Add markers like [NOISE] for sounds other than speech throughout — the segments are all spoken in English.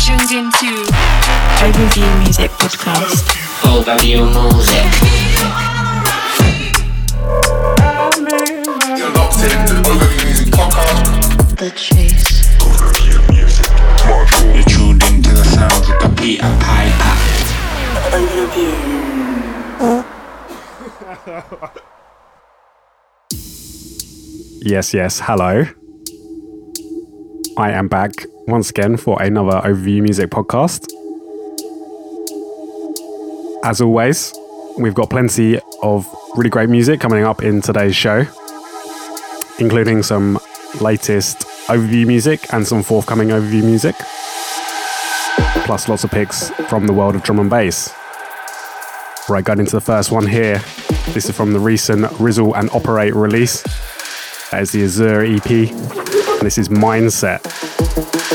tuned into Overview Music Podcast. Overview Music. You're locked in to Overview Music Podcast. The Chase. Overview Music. You're tuned into the sounds of the Peter Piper. Yes, yes, hello. I am back once again for another Overview Music podcast. As always, we've got plenty of really great music coming up in today's show, including some latest overview music and some forthcoming overview music, plus lots of picks from the world of drum and bass. Right, going into the first one here. This is from the recent Rizzle and Operate release. That is the Azure EP. And this is Mindset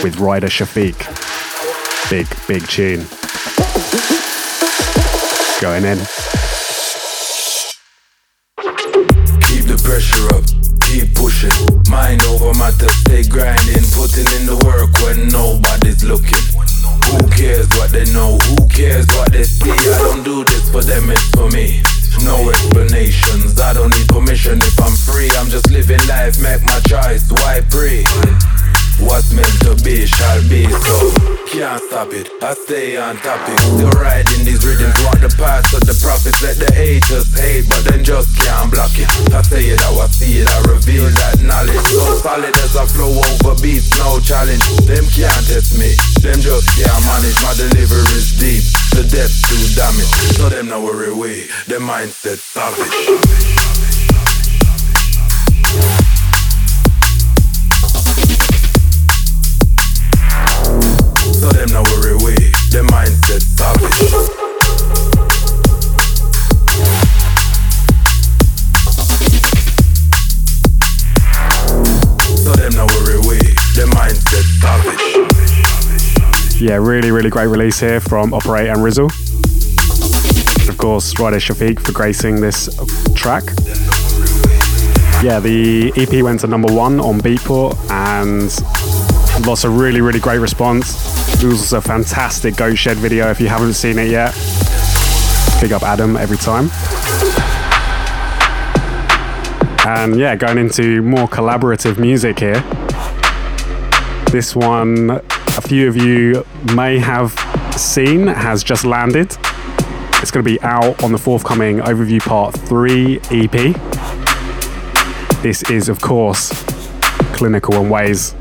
with Ryder Shafiq. Big, big tune. Going in. Keep the pressure up, keep pushing. Mind over matter, stay grinding. Putting in the work when nobody's looking. Who cares what they know? Who cares what they see? I don't do this for them, it's for me. No explanations, I don't need permission if I'm free. I'm just living life, make my choice. Why pray? What's meant to be shall be, so can't stop it. I stay on topic, still riding these rhythms. Walk the path of the prophets, let the haters hate, but then just can't block it. I say it how I see it, I reveal that knowledge. So solid as I flow over beats, no challenge. Them can't test me, them just can't manage. My delivery is deep, the depth too damage. So them no worry way, their mindset savage. Them now worry way, their mindset savage. Yeah, really, really great release here from Operate and Rizzle. Of course, Ryder Shafiq for gracing this track. Yeah, the EP went to number one on Beatport and lots of really, really great response. Was a fantastic Goat Shed video if you haven't seen it yet. Big up Adam every time. And yeah, going into more collaborative music here. This one, a few of you may have seen, has just landed. It's going to be out on the forthcoming Overview Part 3 EP. This is, of course, Clinical and Waeys.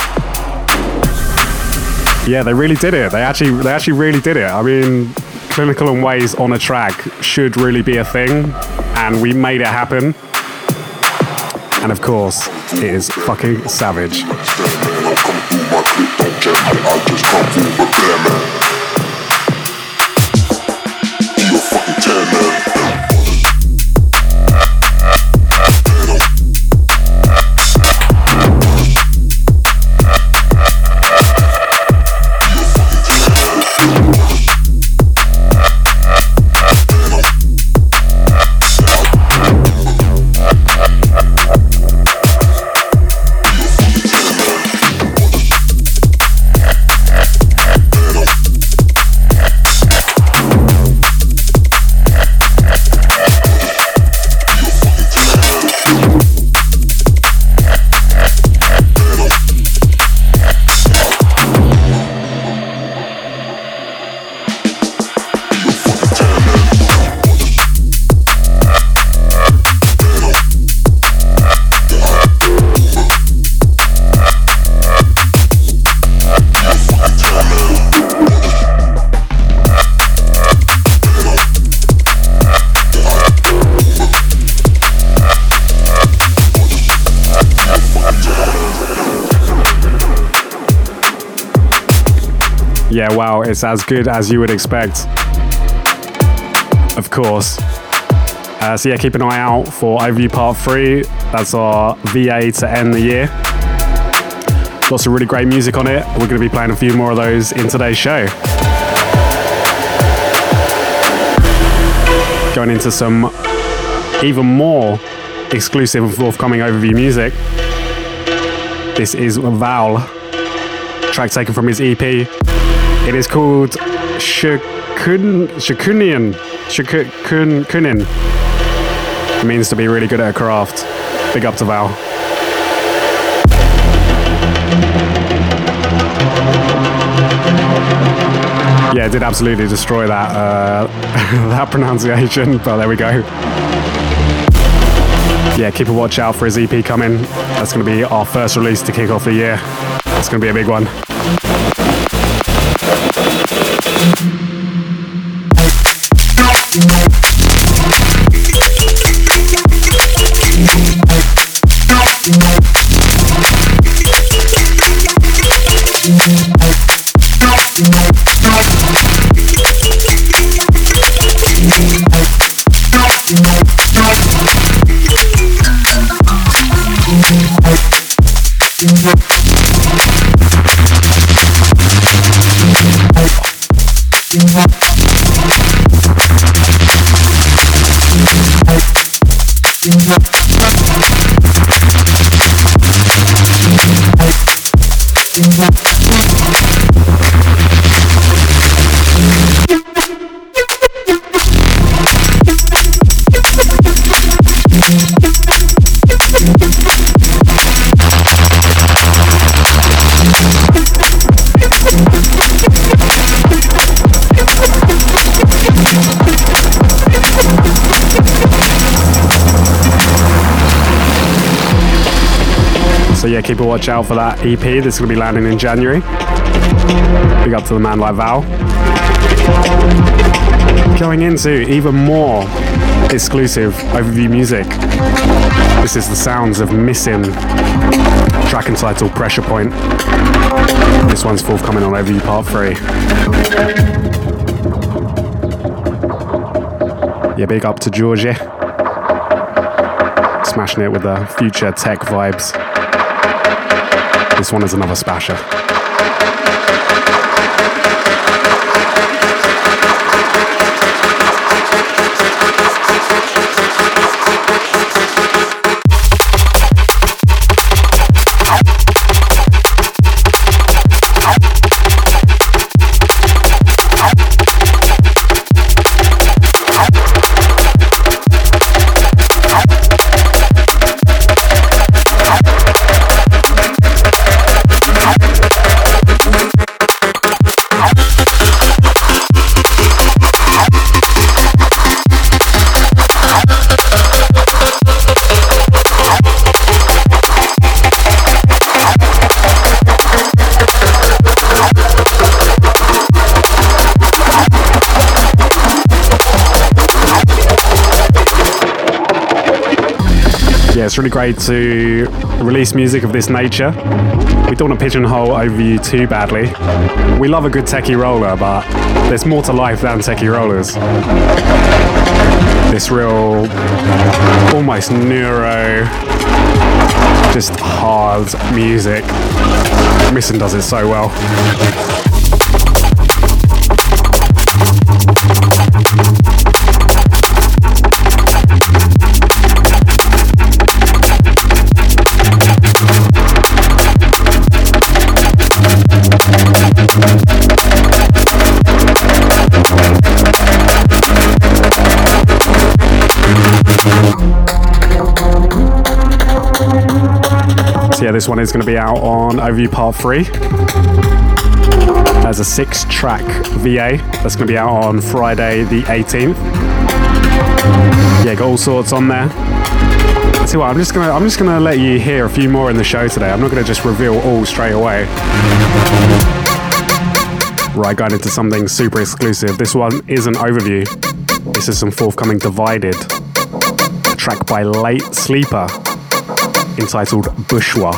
Yeah, they really did it. They actually, they actually really did it. I mean, Clinical and Waeys on a track should really be a thing, and we made it happen. And of course, it is fucking savage. As good as you would expect. Of course. Uh, so yeah, keep an eye out for Overview Part 3. That's our VA to end the year. Lots of really great music on it. We're going to be playing a few more of those in today's show. Going into some even more exclusive and forthcoming overview music. This is Val, track taken from his EP. It is called Shakun Shakunian. It means to be really good at a craft. Big up to Val. Yeah, did absolutely destroy that uh, [LAUGHS] that pronunciation, but there we go. Yeah, keep a watch out for his EP coming. That's going to be our first release to kick off the year. That's going to be a big one. Keep a watch out for that EP. This is going to be landing in January. Big up to the man like Val. Going into even more exclusive overview music. This is the sounds of missing track entitled Pressure Point. This one's forthcoming on Overview Part 3. Yeah, big up to Georgia. Smashing it with the future tech vibes. This one is another spasher. Really great to release music of this nature. We don't want to pigeonhole Overview too badly. We love a good techie roller, but there's more to life than techie rollers. This real, almost neuro, just hard music. Missing does it so well. Yeah, this one is going to be out on Overview Part 3 as a six track VA. That's going to be out on Friday the 18th. Yeah, got all sorts on there. See what? I'm just gonna I'm just gonna let you hear a few more in the show today. I'm not gonna just reveal all straight away. Right, going into something super exclusive. This one is an overview. This is some forthcoming Divided, track by Late Sleeper, entitled Bushwa.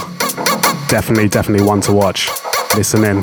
Definitely, definitely one to watch. Listen in.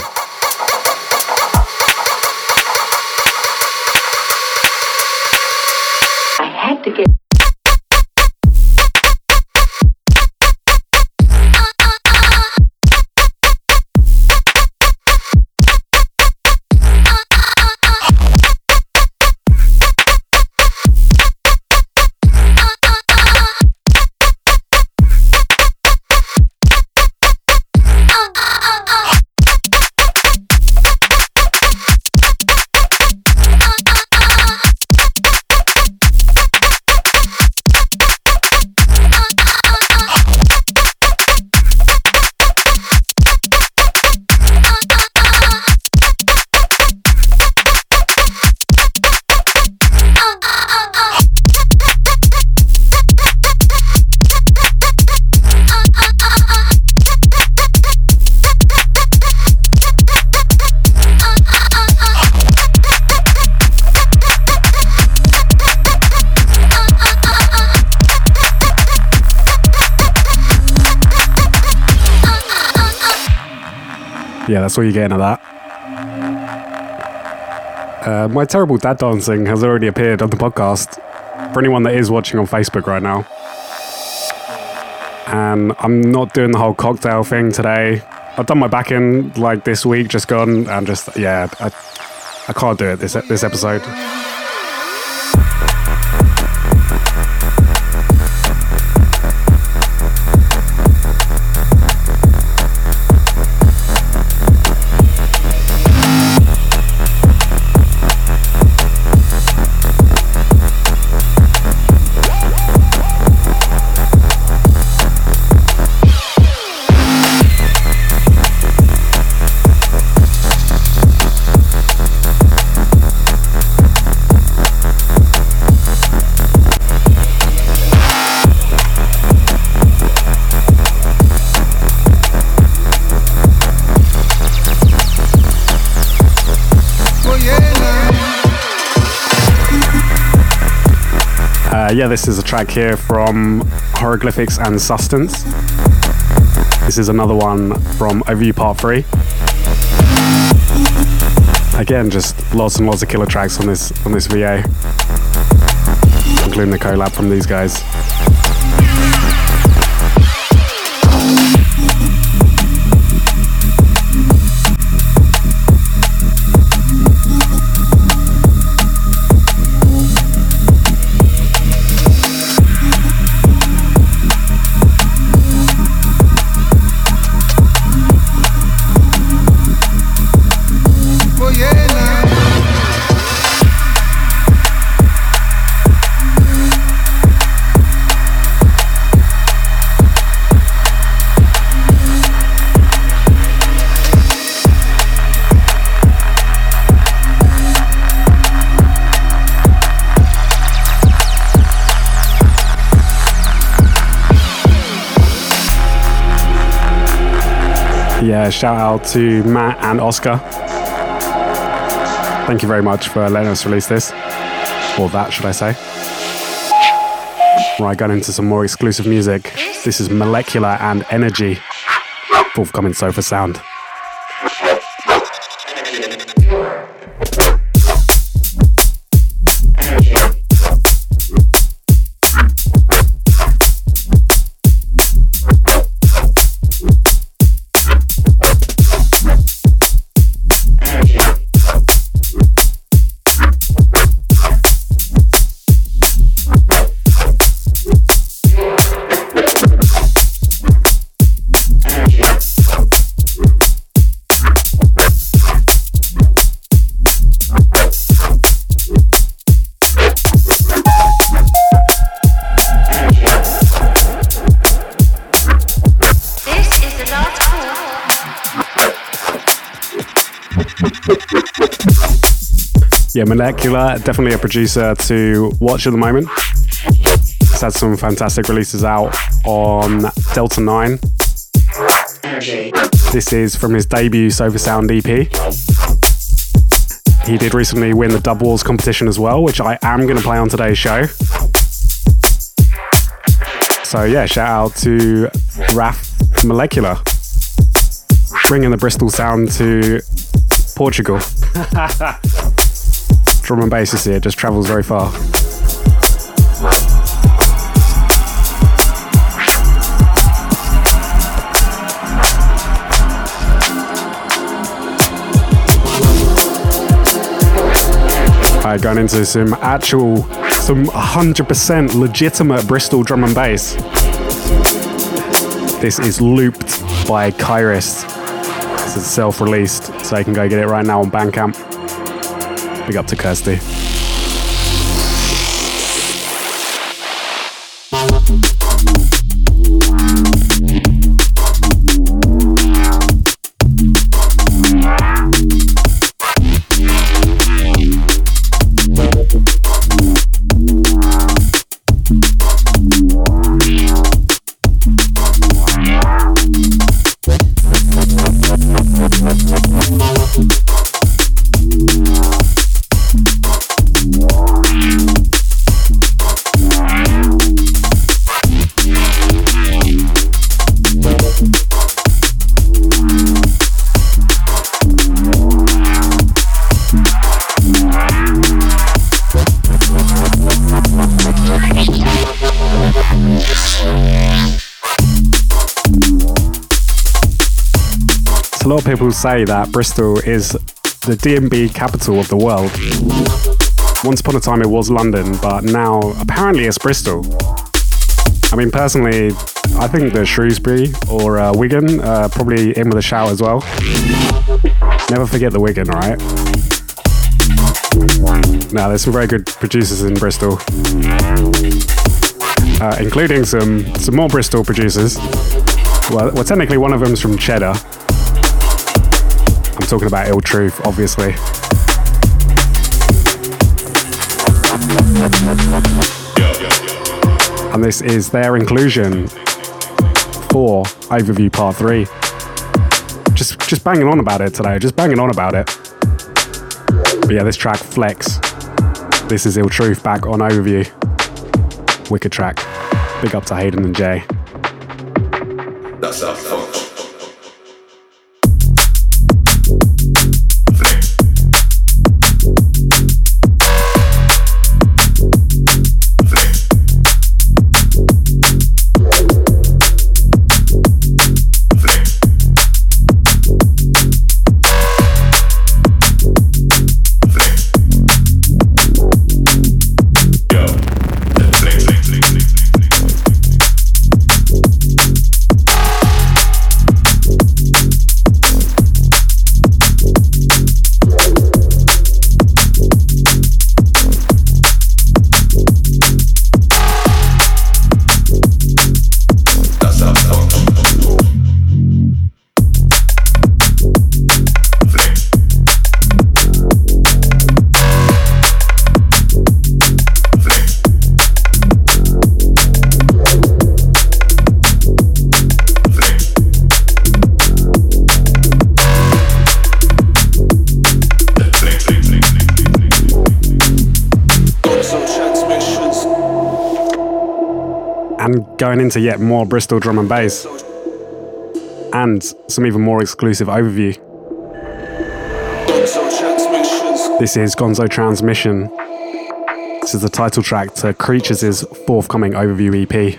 That's all you're getting at that. Uh, my terrible dad dancing has already appeared on the podcast for anyone that is watching on Facebook right now. And I'm not doing the whole cocktail thing today. I've done my back end like this week, just gone, and just yeah, I, I can't do it this this episode. Yeah, this is a track here from Hieroglyphics and Sustenance. This is another one from Overview Part 3. Again, just lots and lots of killer tracks on this on this VA, including the collab from these guys. Yeah, shout out to Matt and Oscar. Thank you very much for letting us release this. Or that, should I say. Right, going into some more exclusive music. This is Molecular and Energy. Forthcoming Sofa Sound. Yeah, Molecular, definitely a producer to watch at the moment. He's had some fantastic releases out on Delta 9. This is from his debut Sofa Sound EP. He did recently win the Dub Wars competition as well, which I am going to play on today's show. So, yeah, shout out to Raf Molecular, bringing the Bristol sound to Portugal. [LAUGHS] Drum and bass, see, it just travels very far. Alright, going into some actual, some 100% legitimate Bristol drum and bass. This is looped by Kairos. Is self released, so you can go get it right now on Bandcamp. Big up to Kirsty. Say that Bristol is the DnB capital of the world. Once upon a time it was London, but now apparently it's Bristol. I mean, personally, I think that Shrewsbury or uh, Wigan uh, probably in with a shout as well. Never forget the Wigan, right? Now, there's some very good producers in Bristol, uh, including some some more Bristol producers. Well, well, technically, one of them's from Cheddar. Talking about Ill Truth, obviously. And this is their inclusion for Overview Part 3. Just just banging on about it today, just banging on about it. But yeah, this track, Flex. This is Ill Truth back on Overview. Wicked track. Big up to Hayden and Jay. That's our funk. Into yet more Bristol drum and bass. And some even more exclusive overview. This is Gonzo Transmission. This is the title track to Creatures' forthcoming overview EP.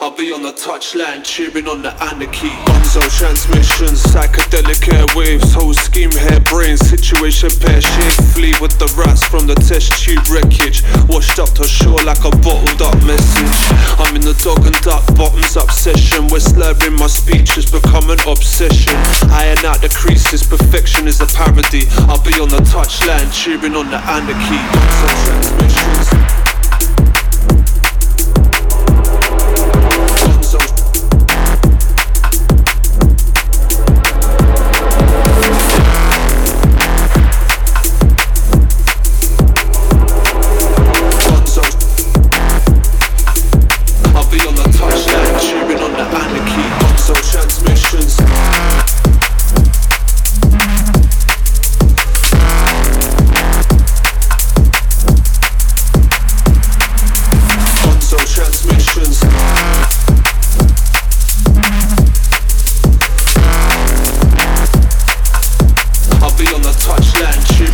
I'll be on the touchline, cheering on the anarchy. Gonzo transmissions, psychedelic airwaves, whole scheme, hair brains, situation pear shaped. Flee with the rats from the test tube wreckage. Washed up to shore like a bottled up message. I'm in the dog and duck bottoms obsession. Where slurring my speech has become an obsession. Iron out the creases, perfection is a parody. I'll be on the touchline, cheering on the anarchy. Gonzo transmissions.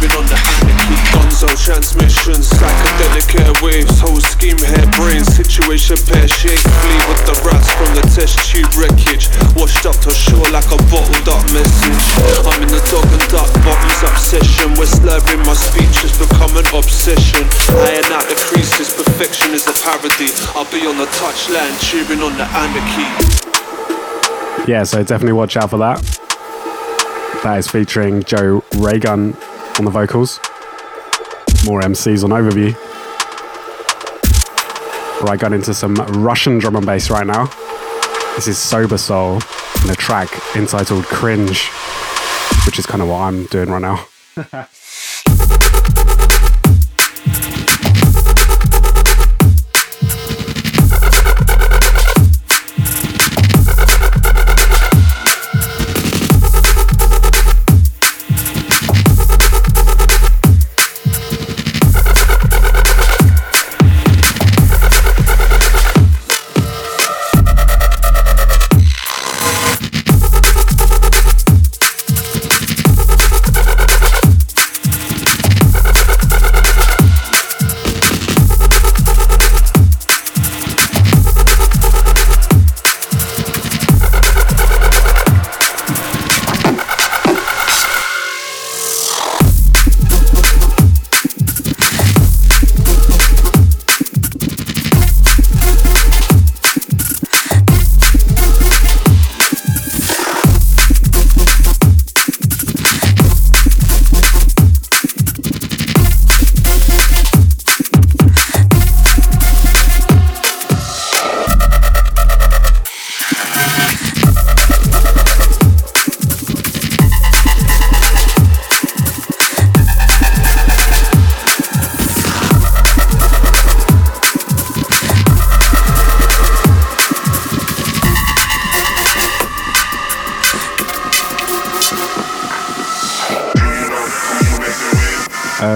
Be on the anarchy. Gonzo transmissions, psychedelic airwaves, whole scheme, hair brains, situation pear. Flee with the rats from the test tube wreckage. Washed up to shore like a bottled up message. I'm in the dog and duck bottoms obsession. Where slurring my speech become an obsession. Iron out the creases, perfection is a parody. I'll be on the touchline, cheering on the. Yeah, so definitely watch out for that. That is featuring Joe Raygun on the vocals. More MCs on overview. Right, got into some Russian drum and bass right now. This is Sober Soul and a track entitled Cringe, which is kind of what I'm doing right now. [LAUGHS]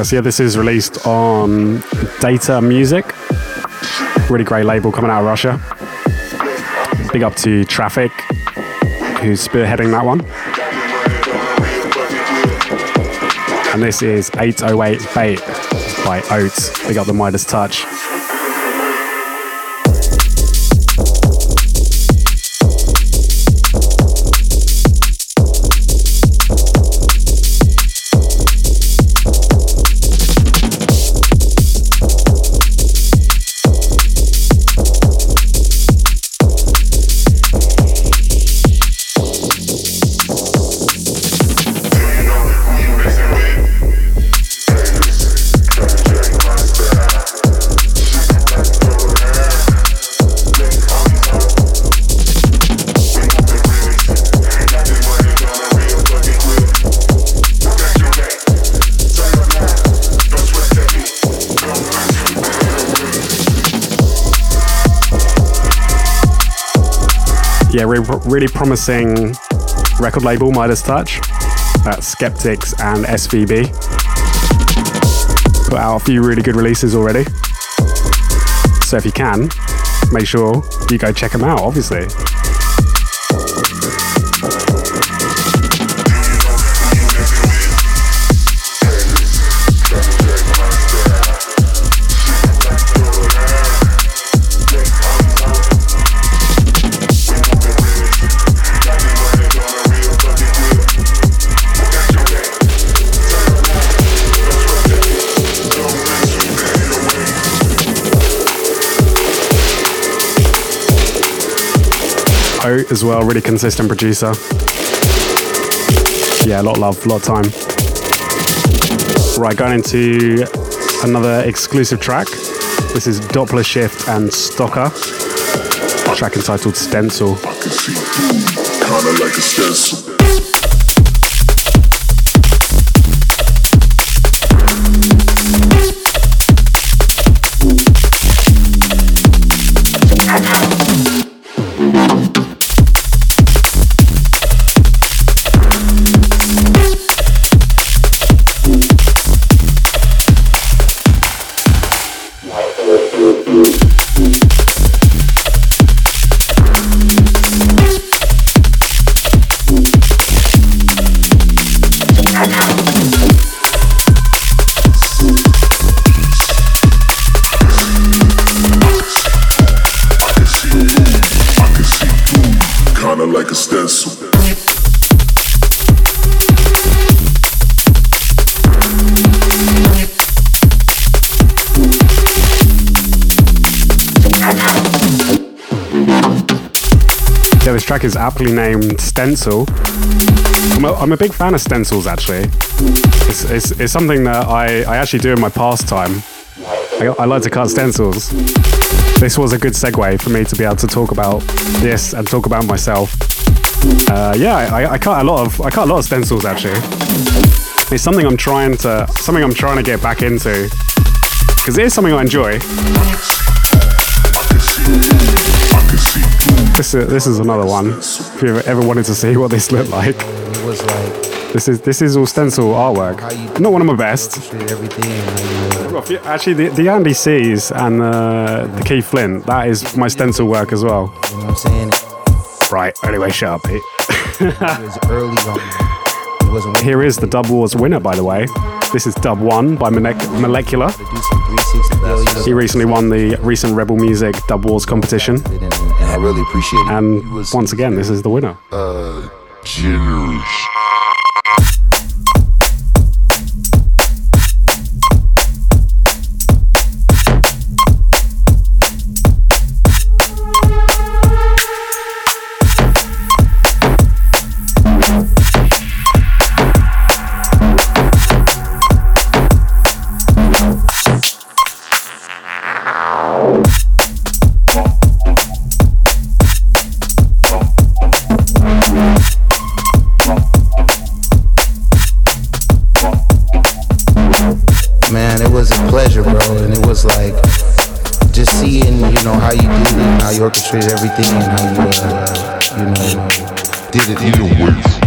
so yeah, this is released on Data Music. Really great label coming out of Russia. Big up to Traffic, who's spearheading that one. And this is 808 Bait by Oates. Big up the Midas Touch. Really promising record label, Midas Touch. That's Skeptics and SVB. Put out a few really good releases already. So if you can, make sure you go check them out, obviously. As well, really consistent producer. Yeah, a lot of love, a lot of time. Right, going into another exclusive track. This is Doppler Shift and Stocker. Track entitled Stencil. Track is aptly named Stencil. I'm a, I'm a big fan of stencils, actually. It's, it's, it's something that I, I actually do in my pastime. I, I like to cut stencils. This was a good segue for me to be able to talk about this and talk about myself. Uh, yeah, I, I cut a lot of I cut a lot of stencils actually. It's something I'm trying to something I'm trying to get back into because it is something I enjoy. This is, this is another one. If you ever wanted to see what this looked like, It was like this is this is all stencil artwork. Not one of my best. everything. How you, Well, if you- Actually, the, the Andy C's and uh, the Keith Flint, that is my stencil work as well. you know what I'm saying? Right, anyway, shut up, Pete. [LAUGHS] Here is the Dub Wars winner, by the way. This is Dub 1 by Molec- Molecular. to do some 360 deal, you know, He recently won the recent Rebel Music Dub Wars competition. and I really appreciate it. And once again, this is the winner. Uh, generous. Know, how you did it, how you orchestrated everything, and how you, uh, you know, did it. You know,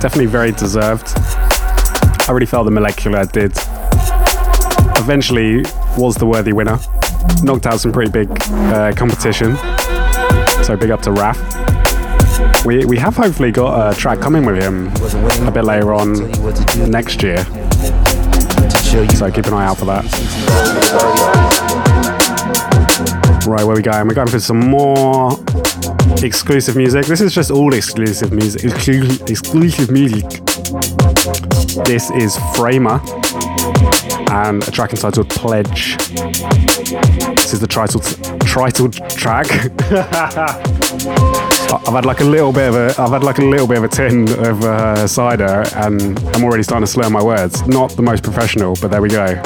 definitely very deserved. I really felt the molecular did. Eventually was the worthy winner. Knocked out some pretty big uh, competition. So big up to Raf. We, we have hopefully got a track coming with him a bit later on next year. So keep an eye out for that. Right, where we going? We're going for some more exclusive music. This is just all exclusive music. Exclu- exclusive music. This is Framer and a track entitled Pledge. This is the title title track. [LAUGHS] I've had like a little bit of a I've had like a little bit of a tin of uh, cider and I'm already starting to slur my words. Not the most professional, but there we go.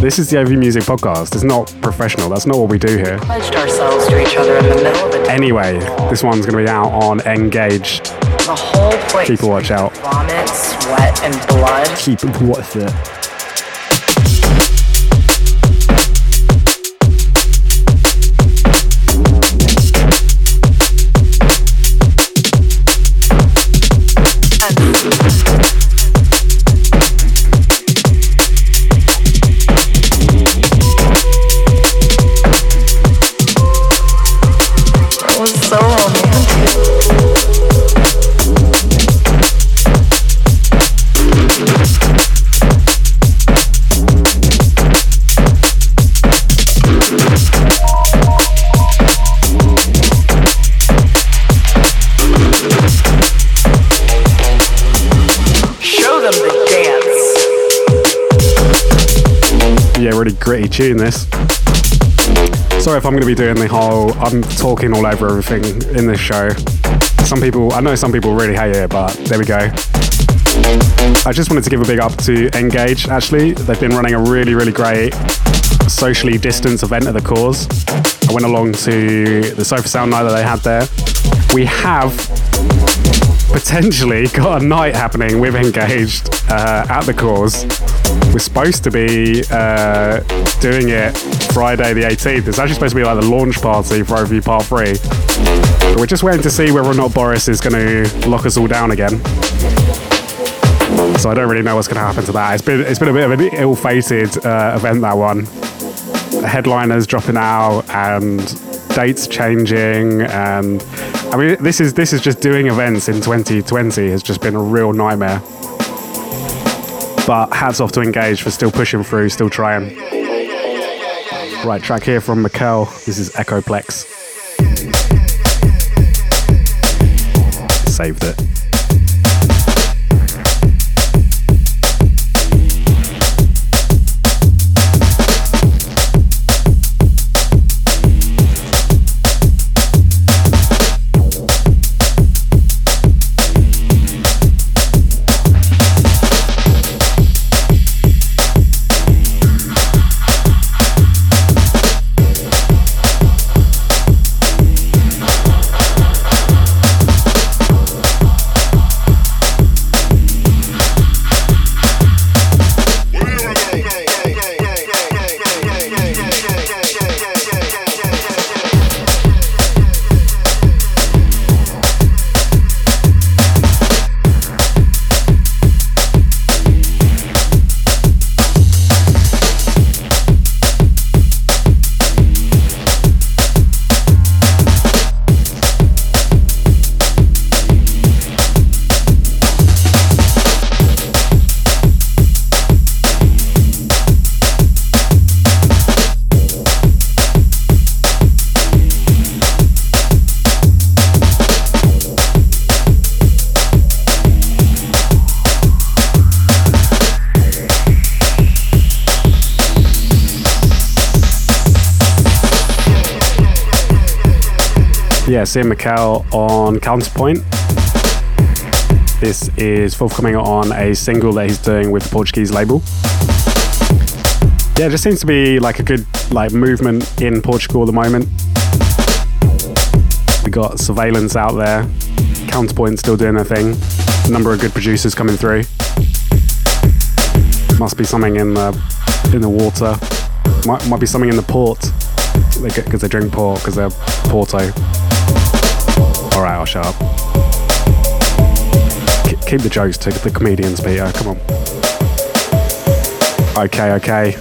This is the AV Music Podcast. It's not professional. That's not what we do here. Pledged ourselves to each other in the middle Anyway, this one's going to be out on Engaged. the whole place. Keep a watch out. Vomit, sweat, and blood. Keep? It Yeah, really gritty tune this. Sorry if I'm going to be doing the whole I'm talking all over everything in this show. Some people, I know some people really hate it, but there we go. I just wanted to give a big up to Engage, actually. They've been running a really, really great socially distanced event at the cause. I went along to the Sofa Sound night that they had there. We have potentially [LAUGHS] got a night happening with Engaged uh, at the cause. We're supposed to be uh, doing it Friday the 18th. It's actually supposed to be like the launch party for OV Part 3. But we're just waiting to see whether or not Boris is going to lock us all down again. So I don't really know what's going to happen to that. It's been it's been a bit of an ill-fated uh, event that one. Headliners dropping out and dates changing and I mean this is this is just doing events in 2020 has just been a real nightmare. But hats off to Engage for still pushing through, still trying. Right, track here from Mikel. This is Echoplex. Saved it. Yeah, Sam Mikel on Counterpoint. This is forthcoming on a single that he's doing with the Portuguese label. Yeah, it just seems to be like a good like movement in Portugal at the moment. We got Surveillance out there, Counterpoint still doing their thing. A number of good producers coming through. Must be something in the in the water. Might, might be something in the port. because they, drink port because they're Porto. Right, up. Keep the jokes to the comedians, Peter. Come on. Okay, okay.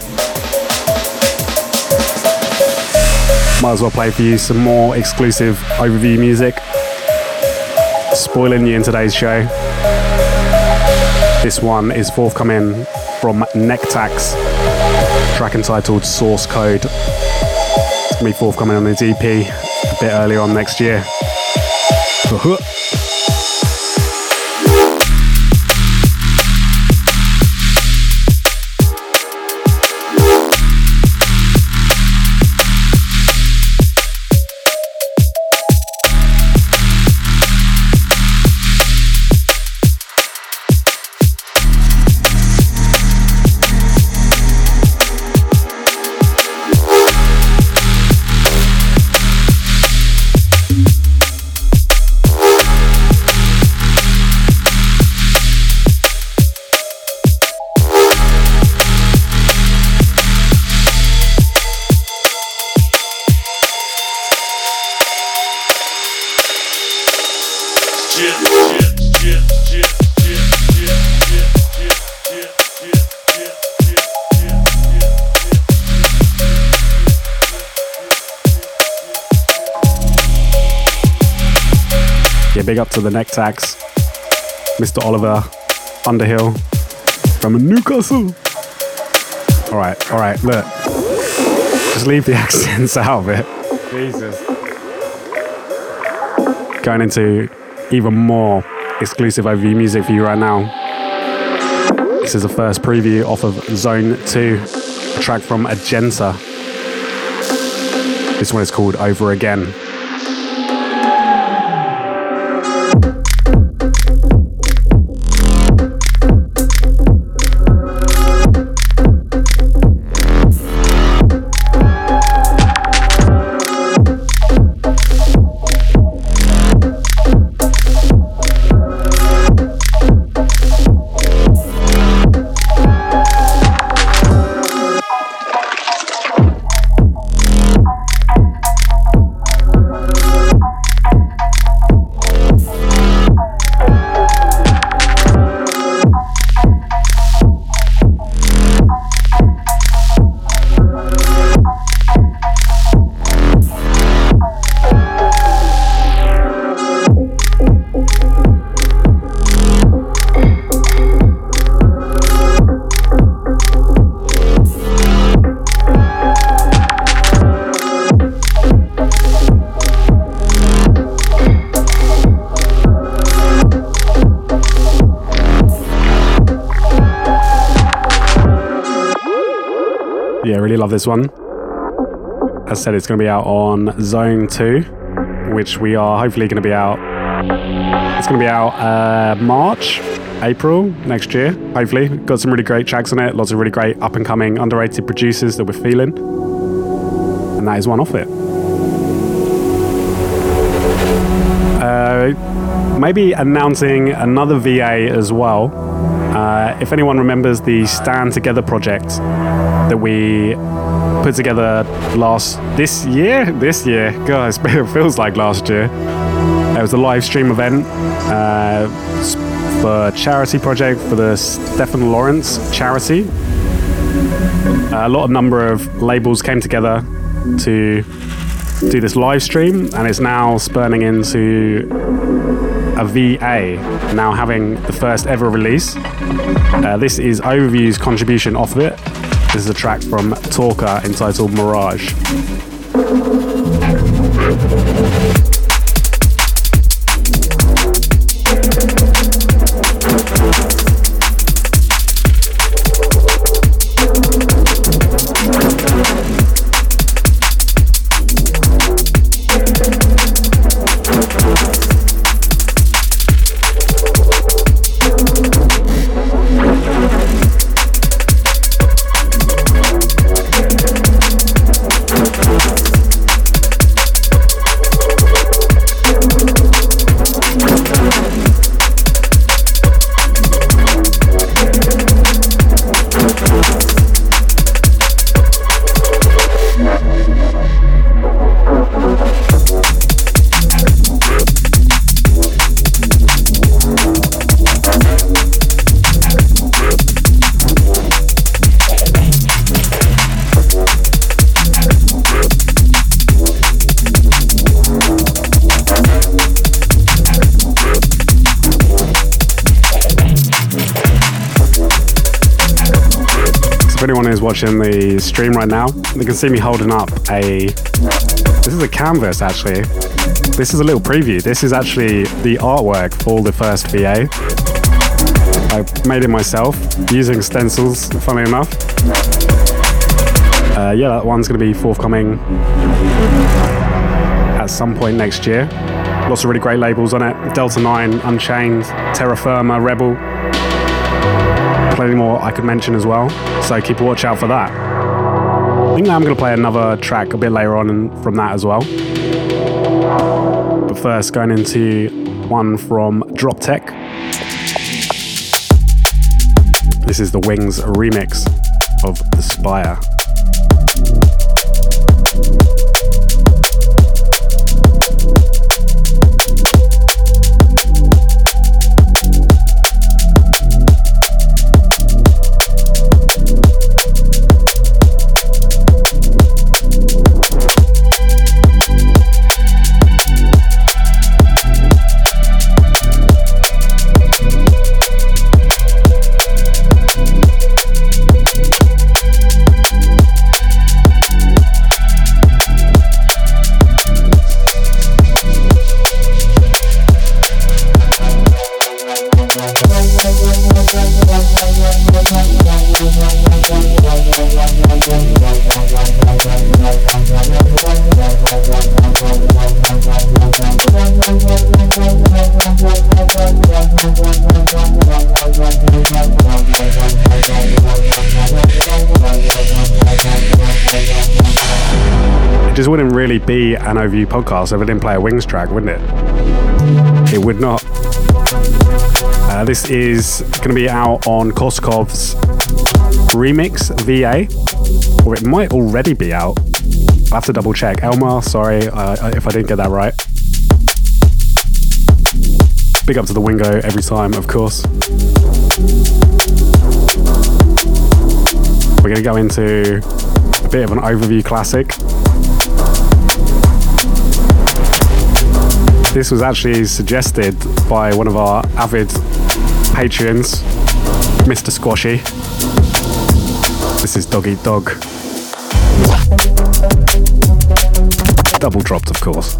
Might as well play for you some more exclusive overview music. Spoiling you in today's show. This one is forthcoming from Nectax, track entitled Source Code. It's gonna be forthcoming on the EP a bit earlier on next year. 哟呵 big up to the Nectax, Mr. Oliver Underhill from Newcastle. All right, all right, look. Just leave the [LAUGHS] accents out of it. Jesus. Going into even more exclusive overview music for you right now. This is the first preview off of Zone 2, a track from Agenta. This one is called Over Again. This one. As I said, it's going to be out on Zone 2, which we are hopefully going to be out. It's going to be out uh, March, April next year, hopefully. Got some really great tracks on it, lots of really great up and coming, underrated producers that we're feeling. And that is one off it. Uh, maybe announcing another VA as well. Uh, if anyone remembers the Stand Together project that we put together last this year. This year, guys, [LAUGHS] it feels like last year. It was a live stream event uh, for charity project for the Stephen Lawrence charity. a lot of number of labels came together to do this live stream, and it's now spurning into a VA, now having the first ever release. Uh, this is Overview's contribution off of it. This is a track from Talker entitled Mirage. Watching the stream right now, you can see me holding up a. This is a canvas actually. This is a little preview. This is actually the artwork for the first VA. I made it myself using stencils, funny enough. Uh, yeah, that one's going to be forthcoming at some point next year. Lots of really great labels on it Delta 9, Unchained, Terra Firma, Rebel. Plenty more I could mention as well, so keep a watch out for that. I think I'm going to play another track a bit later on from that as well. But first, going into one from Drop Tech. This is the Wings remix of The Spire. Overview podcast if I didn't play a Wings track, wouldn't it? It would not. Uh, this is going to be out on Koskov's remix VA, or it might already be out. I'll have to double check. Elmar, sorry uh, if I didn't get that right. Big up to the Wingo every time, of course. We're going to go into a bit of an overview classic. This was actually suggested by one of our avid patrons, Mr. Squashy. This is Dog Eat Dog. Double dropped, of course.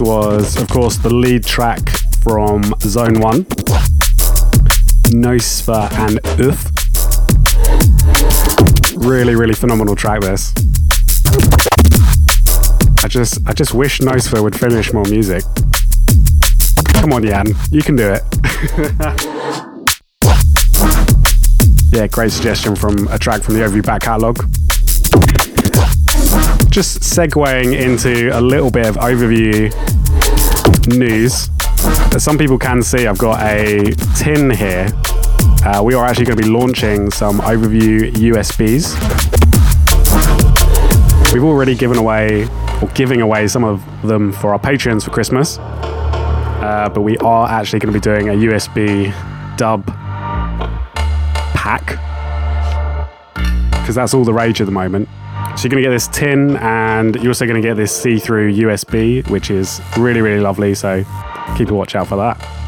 Was, of course, the lead track from Zone 1 Nosfer and Uth. Really, really phenomenal track, this. I just, I just wish Nosfer would finish more music. Come on, Jan, you can do it. [LAUGHS] yeah, great suggestion from a track from the Overview back catalogue just segueing into a little bit of overview news. As some people can see, I've got a tin here. Uh, we are actually going to be launching some overview USBs. We've already given away, or giving away some of them for our patrons for Christmas. Uh, but we are actually going to be doing a USB dub pack because that's all the rage at the moment. So you're going to get this tin and you're also going to get this see-through USB, which is really, really lovely. So keep a watch out for that.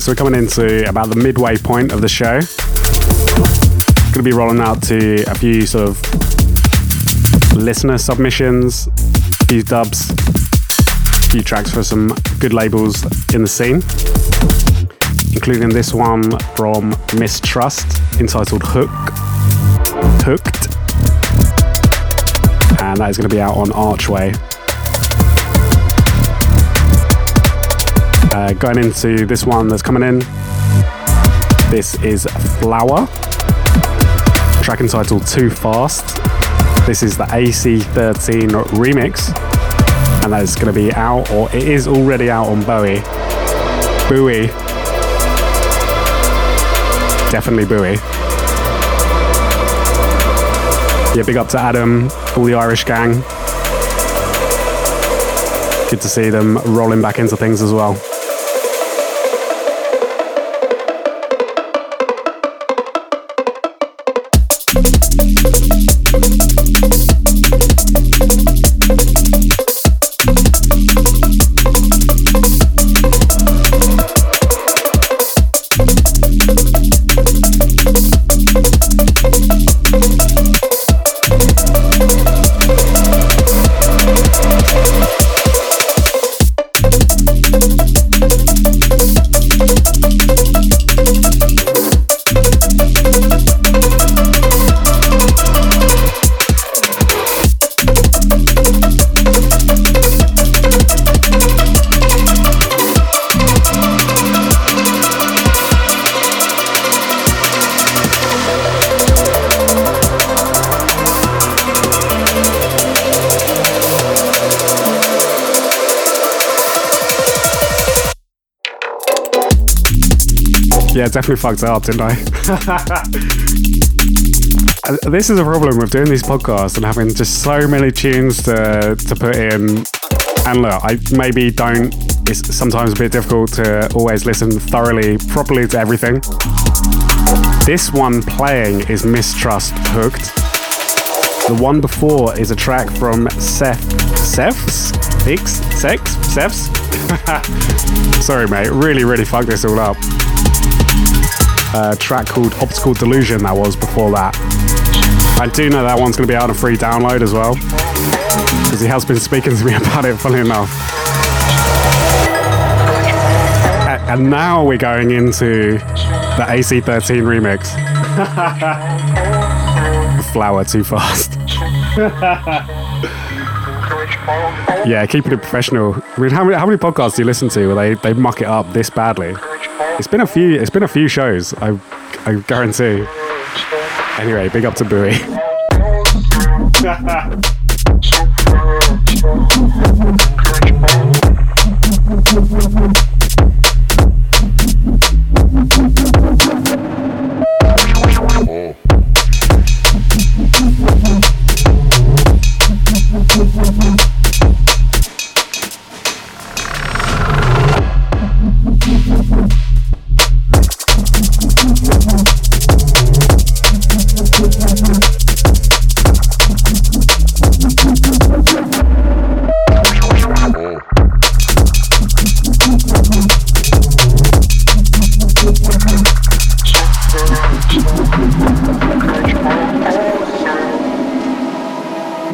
Right, so we're coming into about the midway point of the show. Going to be rolling out to a few sort of listener submissions, a few dubs, a few tracks for some good labels in the scene, including this one from Mistrust entitled Hook. Hooked. And that is going to be out on Archway. Uh, going into this one that's coming in. This is Flower. Track entitled Too Fast. This is the AC13 remix. And that is going to be out, or it is already out on Bowie. Bowie. Definitely Bowie. Yeah, big up to Adam, all the Irish gang. Good to see them rolling back into things as well. Yeah, definitely fucked up, didn't I? [LAUGHS] Uh, this is a problem with doing these podcasts and having just so many tunes to, to put in. And look, I maybe don't, it's sometimes a bit difficult to always listen thoroughly, properly to everything. This one playing is Mistrust Hooked. The one before is a track from Seth. Seths? Six? Sex? Seths? [LAUGHS] Sorry, mate. Really, really fucked this all up a track called Optical Delusion that was before that. I do know that one's going to be out on free download as well, because he has been speaking to me [LAUGHS] about it, funny enough. And now we're going into the AC13 remix. [LAUGHS] Flower too fast. [LAUGHS] yeah, keeping it professional. I mean, how many, how many podcasts do you listen to where they, they muck it up this badly? It's been a few. It's been a few shows. I, I guarantee. Anyway, big up to Bowie.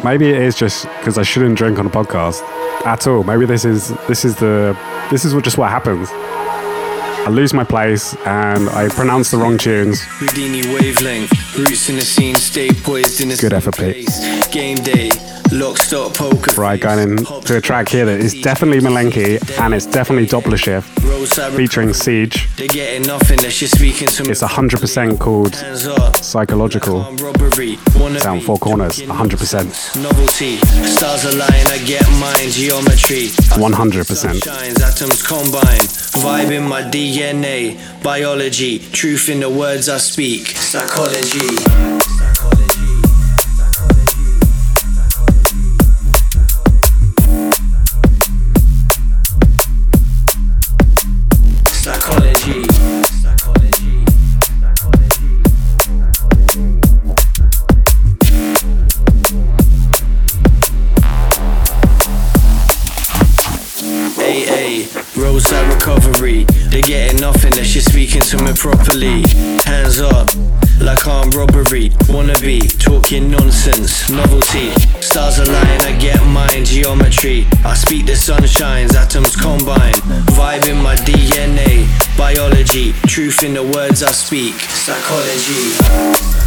Maybe it is just because I shouldn't drink on a podcast at all. Maybe this is this is the this is what just what happens. I lose my place and I pronounce the wrong tunes. Houdini wavelength, roots in the scene, stay poised in a Good effort, Pete. game day. Lock, stop, poker. Right, going into a track here that is definitely Malenki and it's definitely Doppler Shift featuring Siege. They're getting nothing, they're just speaking to me. It's 100% called Psychological. Robbery, wanna Sound be four corners, 100%. Novelty, stars align, I get mine, geometry. 100%. Atoms combine, vibe in my DNA, biology, truth in the words I speak. Psychology. Properly. Hands up, like armed robbery. Wanna be talking nonsense, novelty. Stars align, I get mine, geometry. I speak the sunshines, atoms combine. Vibe in my DNA, biology. Truth in the words I speak, psychology.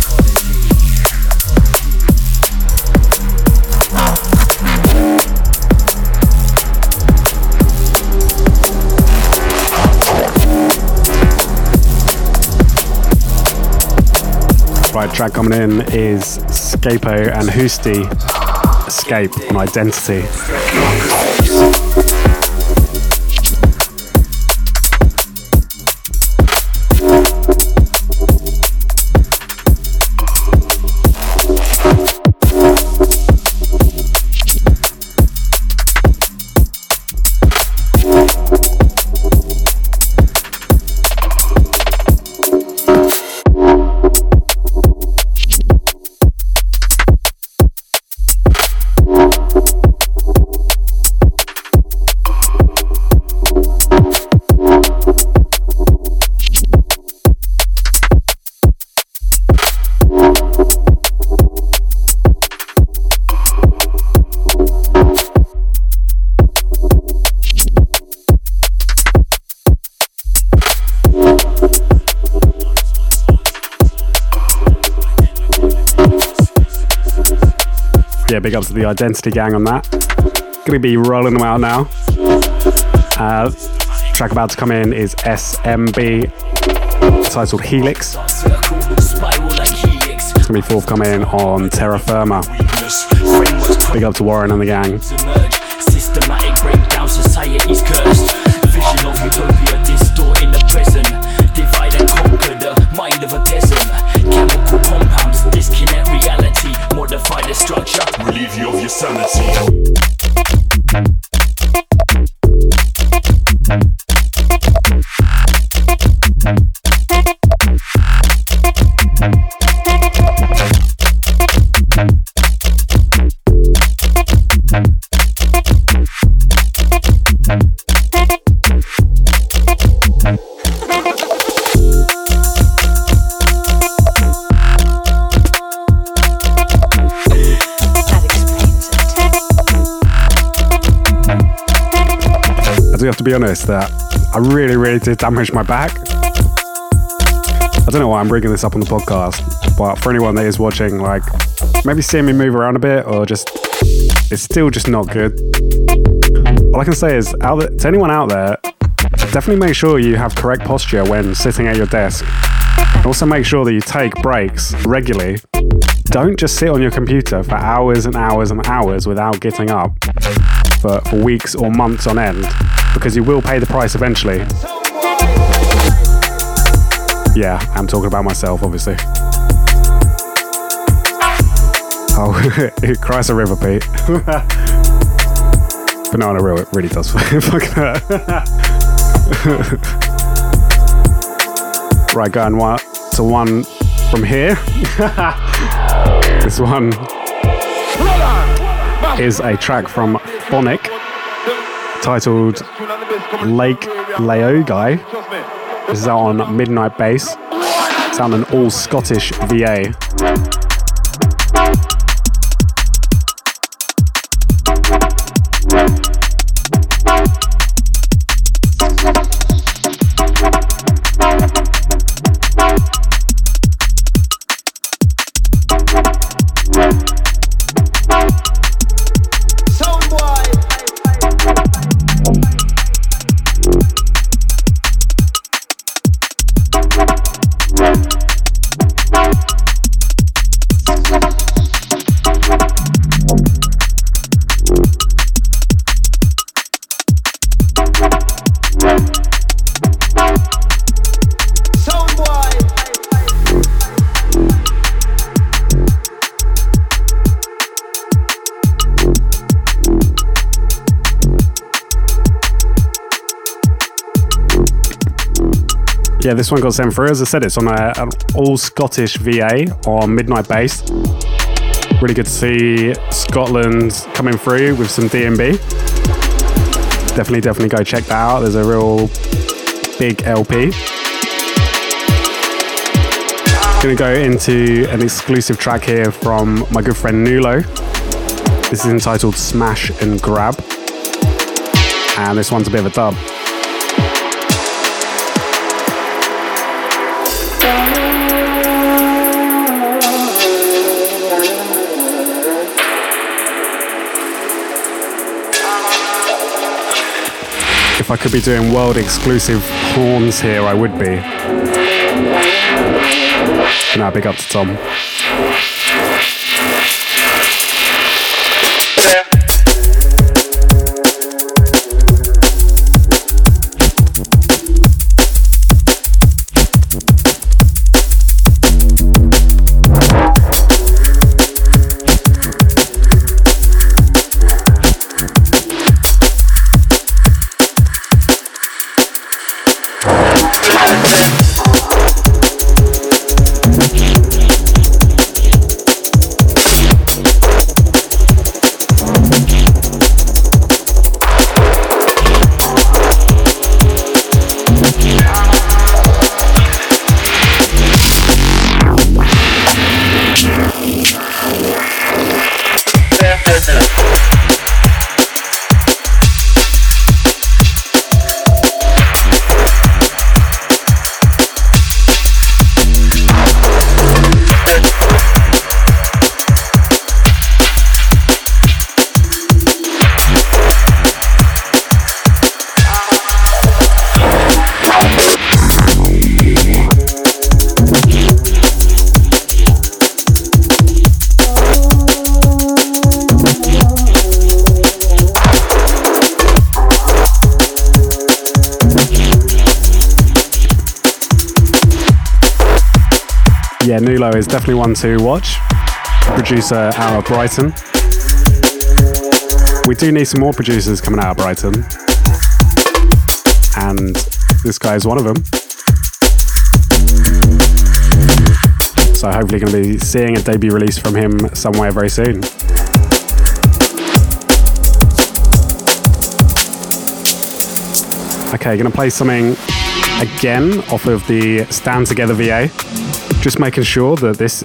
Right, track coming in is Scapo and Hoosty Escape on Identity. The Identity Gang on that. Gonna be rolling them out now. Uh, track about to come in is SMB, titled Helix. It's gonna be forthcoming on Terra Firma. Big up to Warren and the gang. Relieve be honest that I really, really did damage my back. I don't know why I'm bringing this up on the podcast, but for anyone that is watching, like maybe seeing me move around a bit or just it's still just not good. All I can say is out to anyone out there, definitely make sure you have correct posture when sitting at your desk. Also make sure that you take breaks regularly. Don't just sit on your computer for hours and hours and hours without getting up for, for weeks or months on end because you will pay the price eventually. Yeah, I'm talking about myself, obviously. Oh, [LAUGHS] it cries a river, Pete. [LAUGHS] but no, on a real, it really does [LAUGHS] fucking hurt. right, going one to one from here. this one is a track from Phonic titled Lake Leo Guy. This is out on Midnight Bass. It's on an all Scottish VA. Yeah, this one got sent through. As I said, it's on a, an all Scottish VA on Midnight Bass. Really good to see Scotland coming through with some DnB. Definitely, definitely go check that out. There's a real big LP. Gonna go into an exclusive track here from my good friend Nulo. This is entitled Smash and Grab. And this one's a bit of a dub. If I could be doing world exclusive horns here, I would be. Now, big up to Tom. Is definitely one to watch. Producer out of Brighton. We do need some more producers coming out of Brighton. And this guy is one of them. So hopefully going to be seeing a debut release from him somewhere very soon. Okay, going to play something again off of the Stand Together VA. Just making sure that this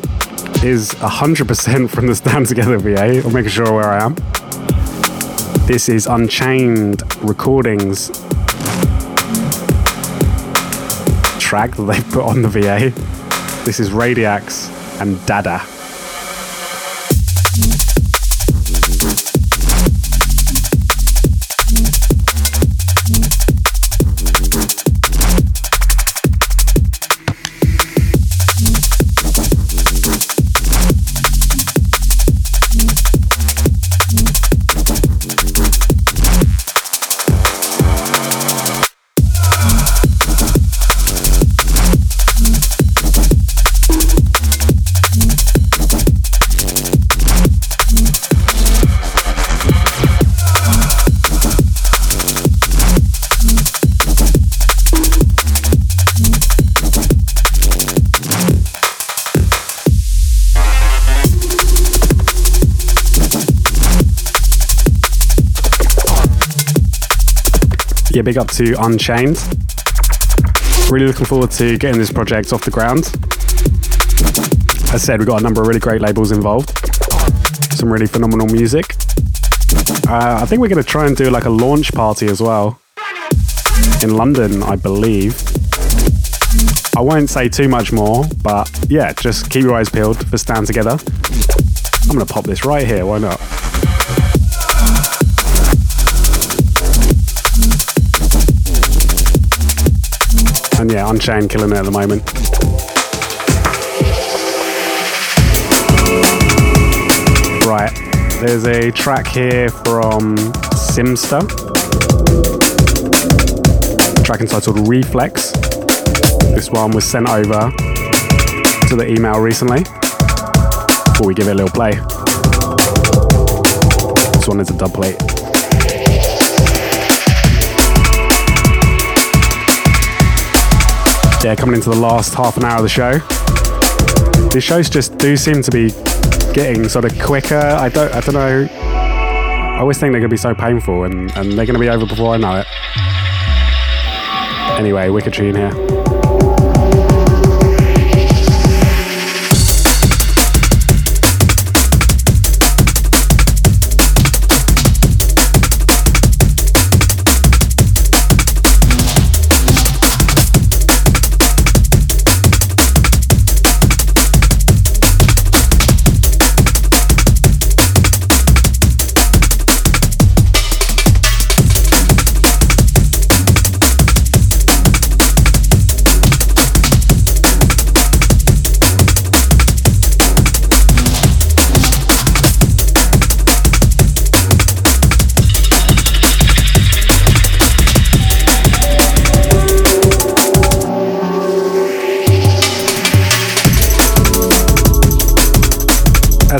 is 100% from the Stand Together VA, or making sure where I am. This is Unchained Recordings track that they put on the VA. This is Radiax and Dada. Big up to Unchained. Really looking forward to getting this project off the ground. As I said, we've got a number of really great labels involved, some really phenomenal music. Uh, I think we're going to try and do like a launch party as well in London, I believe. I won't say too much more, but yeah, just keep your eyes peeled for Stand Together. I'm going to pop this right here, why not? And yeah, Unchained killing it at the moment. Right, there's a track here from Simster. Track entitled Reflex. This one was sent over to the email recently. Before we give it a little play. This one is a dub plate. Yeah, coming into the last half an hour of the show. These shows just do seem to be getting sort of quicker. I don't, I don't know. I always think they're going to be so painful, and, and they're going to be over before I know it. Anyway, wicked tune here.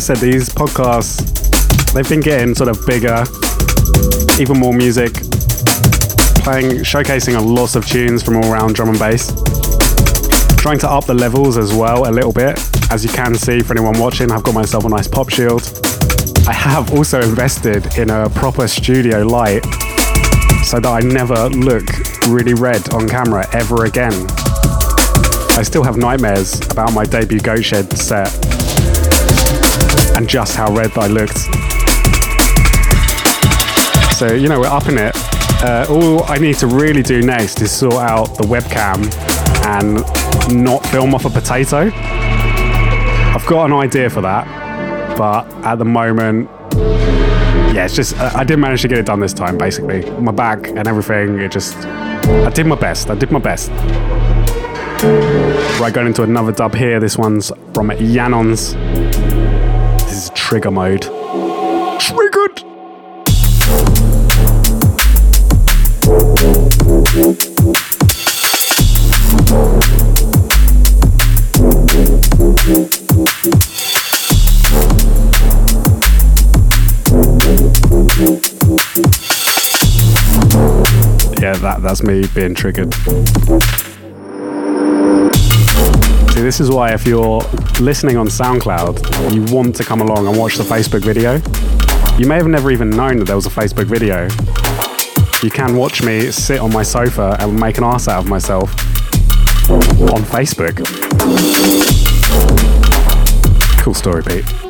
Said, these podcasts, they've been getting sort of bigger, even more music, playing, showcasing a lot of tunes from all around drum and bass. Trying to up the levels as well a little bit. As you can see for anyone watching, I've got myself a nice pop shield. I have also invested in a proper studio light so that I never look really red on camera ever again. I still have nightmares about my debut Goat Shed set and just how red I looked. So, you know, we're up in it. Uh, all I need to really do next is sort out the webcam and not film off a potato. I've got an idea for that, but at the moment, yeah, it's just I, I didn't manage to get it done this time. Basically, my back and everything. It just I did my best. I did my best. Right, going into another dub here. This one's from Yanons. Trigger mode. Triggered. Yeah, that, that's me being triggered. See, this is why if you're listening on SoundCloud, you want to come along and watch the Facebook video. You may have never even known that there was a Facebook video. You can watch me sit on my sofa and make an ass out of myself on Facebook. Cool story, Pete.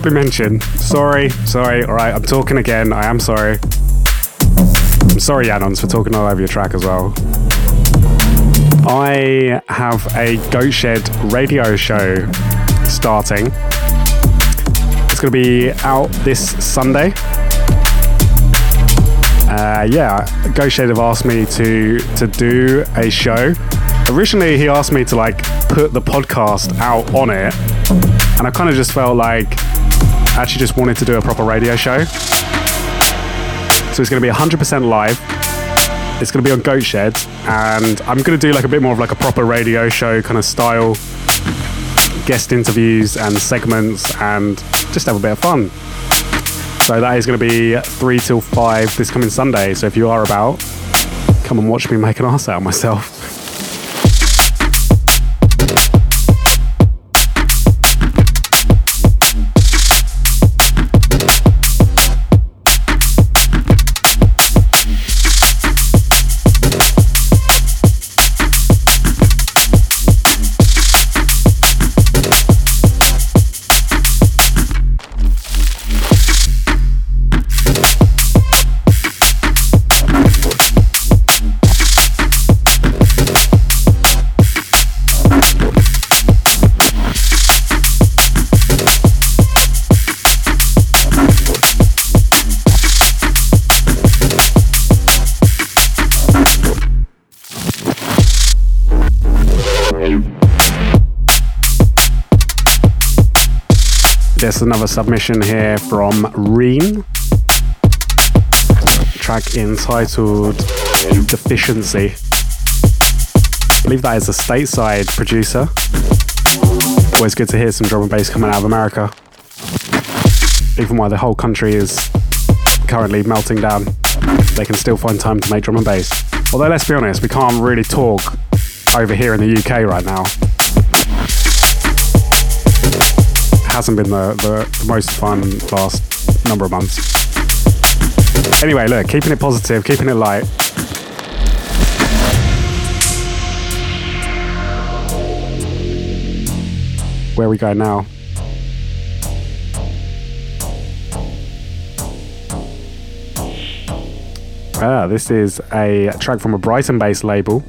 Probably mention. Sorry, sorry. All right, I'm talking again. I am sorry. I'm sorry, Yanons, for talking all over your track as well. I have a Goat Shed radio show starting. It's going to be out this Sunday. Uh, yeah, Goat Shed have asked me to to do a show. Originally, he asked me to like put the podcast out on it, and I kind of just felt like actually just wanted to do a proper radio show. So it's going to be 100% live. It's going to be on Goat Shed, and I'm going to do like a bit more of like a proper radio show kind of style, guest interviews and segments, and just have a bit of fun. So that is going to be three till five this coming Sunday. So if you are about, come and watch me make an ass out of myself. Another submission here from Reen. Track entitled Deficiency. I believe that is a stateside producer. Always good to hear some drum and bass coming out of America. Even while the whole country is currently melting down, they can still find time to make drum and bass. Although, let's be honest, we can't really talk over here in the UK right now. Hasn't been the, the, the, most fun last number of months. Anyway, look, keeping it positive, keeping it light. Where we go now? Ah, this is a track from a Brighton based label.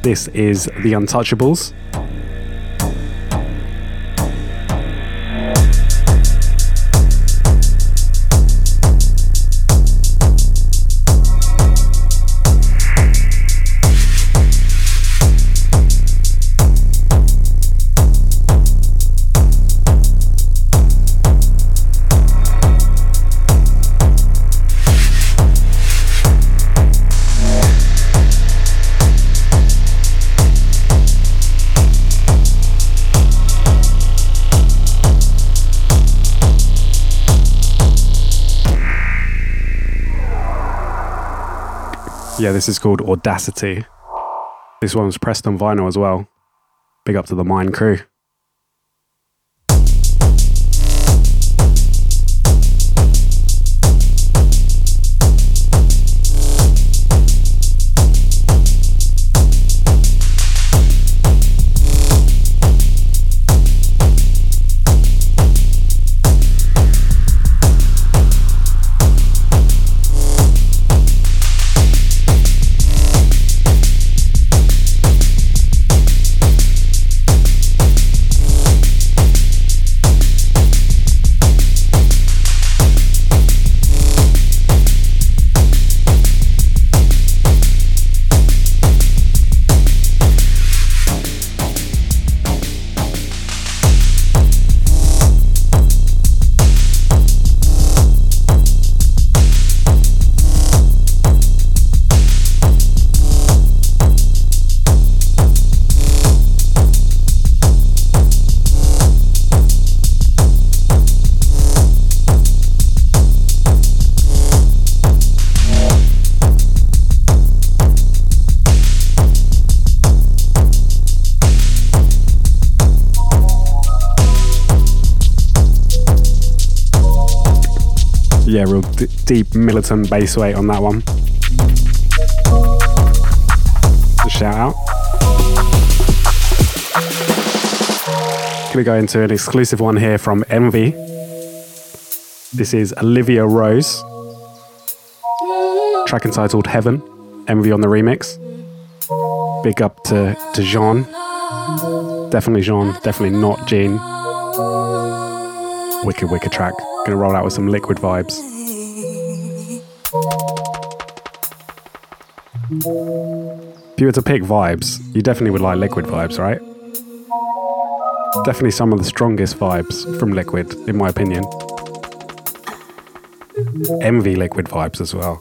This is The Untouchables. Yeah, this is called Audacity. This one was pressed on vinyl as well. Big up to the Mind crew. Militant bass weight on that one. A shout out. Gonna go into an exclusive one here from Envy. This is Olivia Rose. Track entitled Heaven. Envy on the remix. Big up to, to Jean. Definitely Jean, definitely not Jean. Wicked, wicked track. Gonna roll out with some liquid vibes. If you were to pick vibes, you definitely would like liquid vibes, right? Definitely some of the strongest vibes from liquid, in my opinion. Envy liquid vibes as well.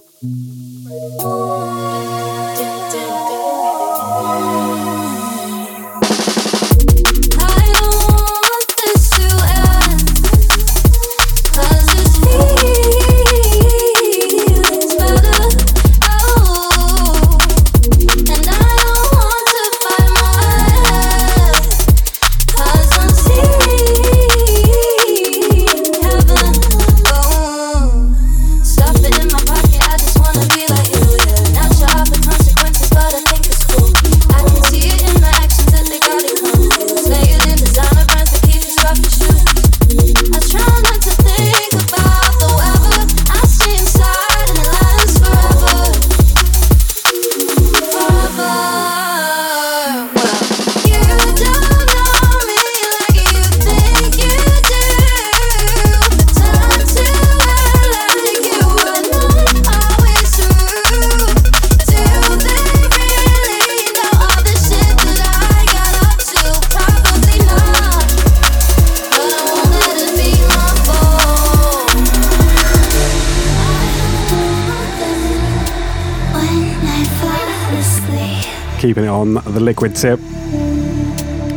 Liquid tip.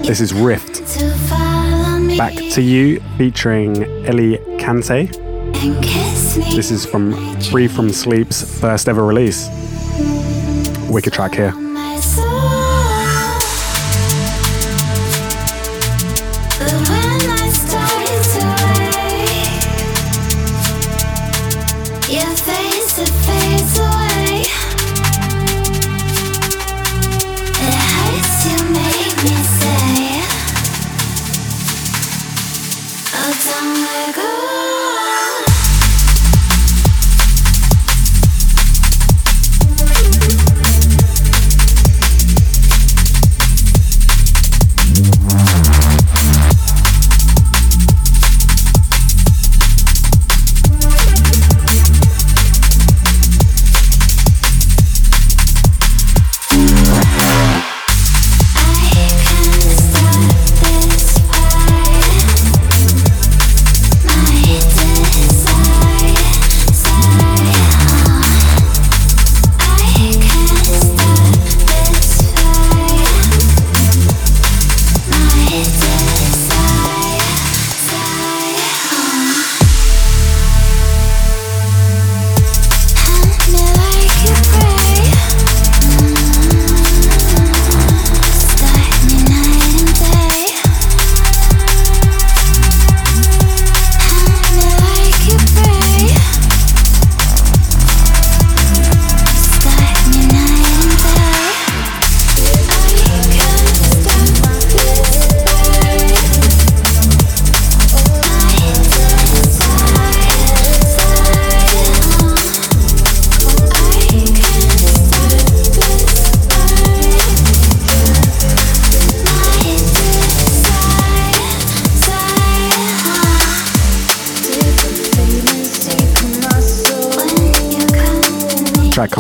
This is Rift. Back to You featuring Ellie Kante. This is from Free From Sleep's first ever release. Wicked track here.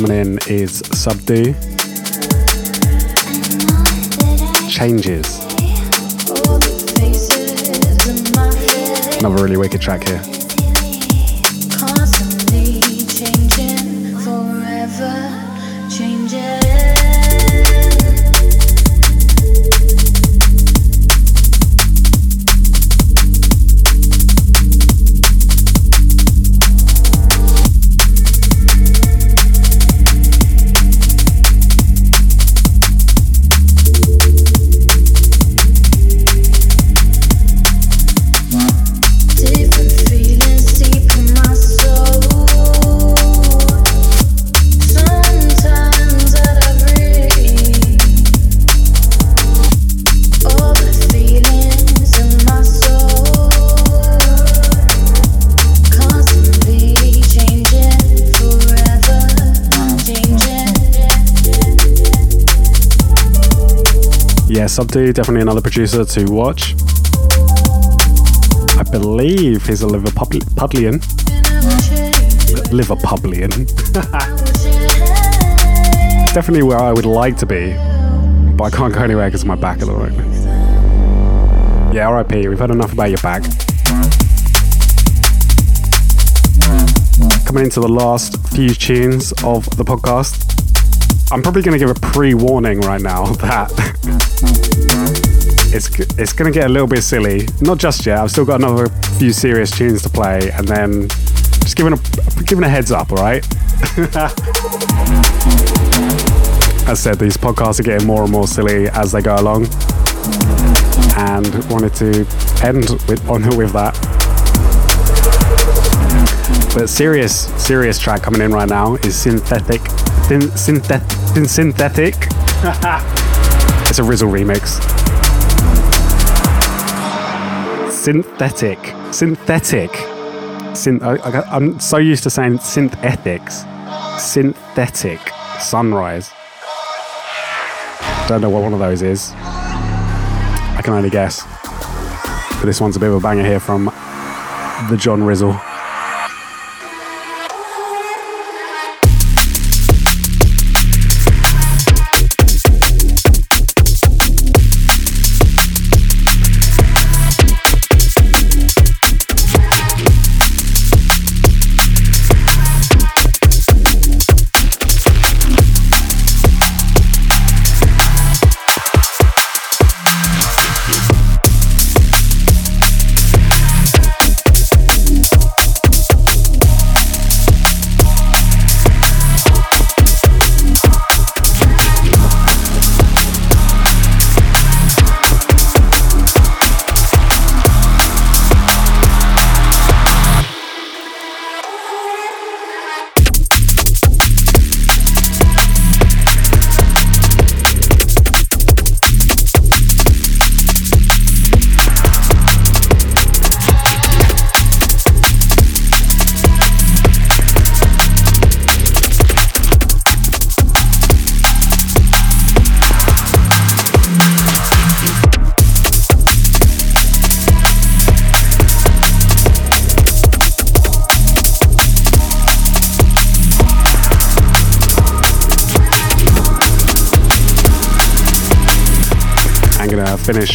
Coming in is Subdue. Changes. Another really wicked track here. Changing. Definitely another producer to watch. I believe he's a Liverpudlian. Liverpudlian. [LAUGHS] definitely where I would like to be, but I can't go anywhere because my back at the moment. Yeah, RIP, we've heard enough about your back. Coming into the last few tunes of the podcast, I'm probably going to give a pre warning right now [LAUGHS] that it's it's to get a little bit silly. Not just yet. I've still got another few serious tunes to play, and then just giving a giving a heads up. All right. [LAUGHS] As said, these podcasts are getting more and more silly as they go along, and wanted to end with on [LAUGHS] with that. But serious, serious track coming in right now is synthetic, thin, synthet, thin, synthetic. [LAUGHS] it's a Rizzle remix. Synthetic, synthetic. Syn- I, I'm so used to saying synthetics. Synthetic sunrise. Don't know what one of those is. I can only guess. But this one's a bit of a banger here from the John Rizzle.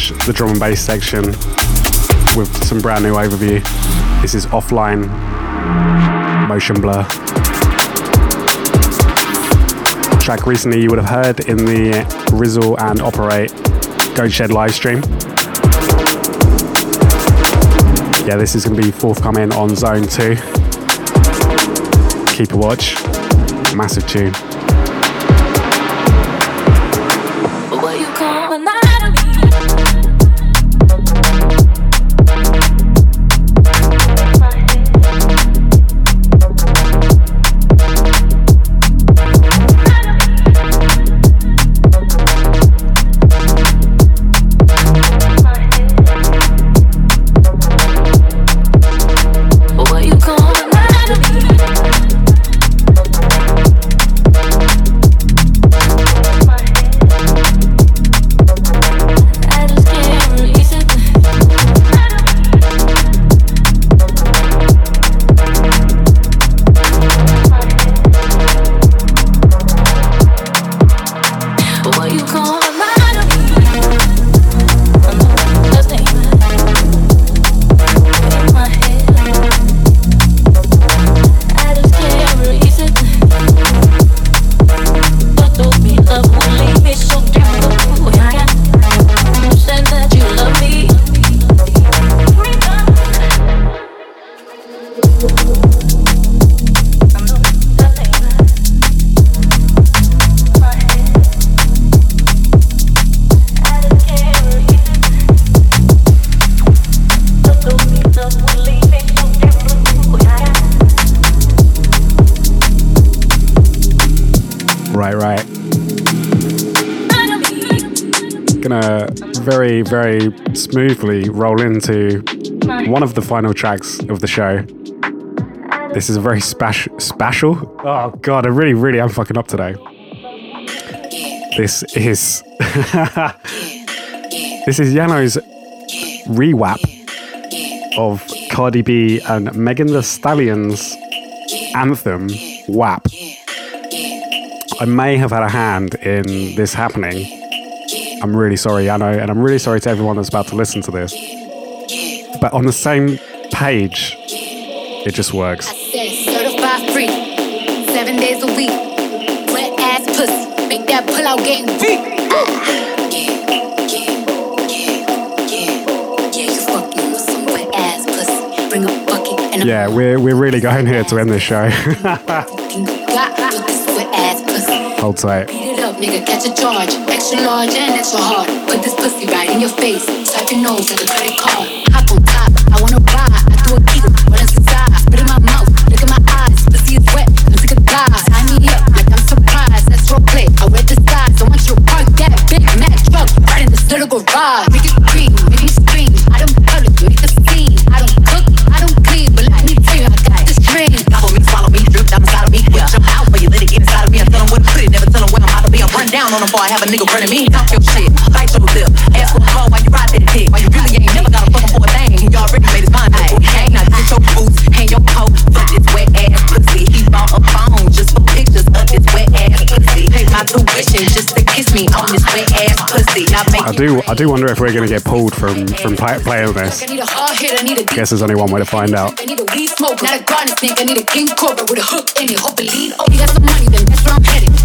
Finish the drum and bass section with some brand new overview. This is offline motion blur. Track recently you would have heard in the Rizzle and Operate Goat Shed live stream. Yeah, this is gonna be forthcoming on Zone 2. Keep a watch. Massive tune. Very, smoothly roll into one of the final tracks of the show. This is a very special. Special? Oh god, I really, really am fucking up today. This is [LAUGHS] this is Yano's rewap of Cardi B and Megan Thee Stallion's anthem WAP. I may have had a hand in this happening. I'm really sorry, Yano, and I'm really sorry to everyone that's about to listen to this. But on the same page, it just works. Certified free, seven days a week. Wet ass pussy, make that pull out game weak. Bring a bucket and a Yeah, we're, we're really going here to end this show. [LAUGHS] got with this wet ass pussy. Hold tight. Up, nigga, catch a charge. Extra large and extra hard. Put this pussy right in your face. Swipe your nose like a credit card. Hop on top, I wanna ride. I do a kegel, what is inside? Spit in my mouth, look in my eyes. Pussy is wet, let's take a dive. Tie me up like I'm surprised. That's role play. I read the size. I want you to park that big Mac truck right in this little garage. Down on them before I have a nigga running me. Talk your shit, bite your lip. Ask for a call while you ride that dick. While you really ain't never got a fucking for a thing. You already made his mind up. Hang now, get your boots, hang your coat. Fuck this wet ass pussy. He bought a phone just for pictures of this wet ass pussy. Pay my tuition just to kiss me on this wet ass pussy. I I do I do wonder if we're going to get pulled from, from play, playing this. I need a hard hit, I need a Guess there's only one way to find out. I need a weed smoke, not a garden snake. I need a king cobra with a hook in it. Hope lead. Oh, you got some money, then that's where I'm headed.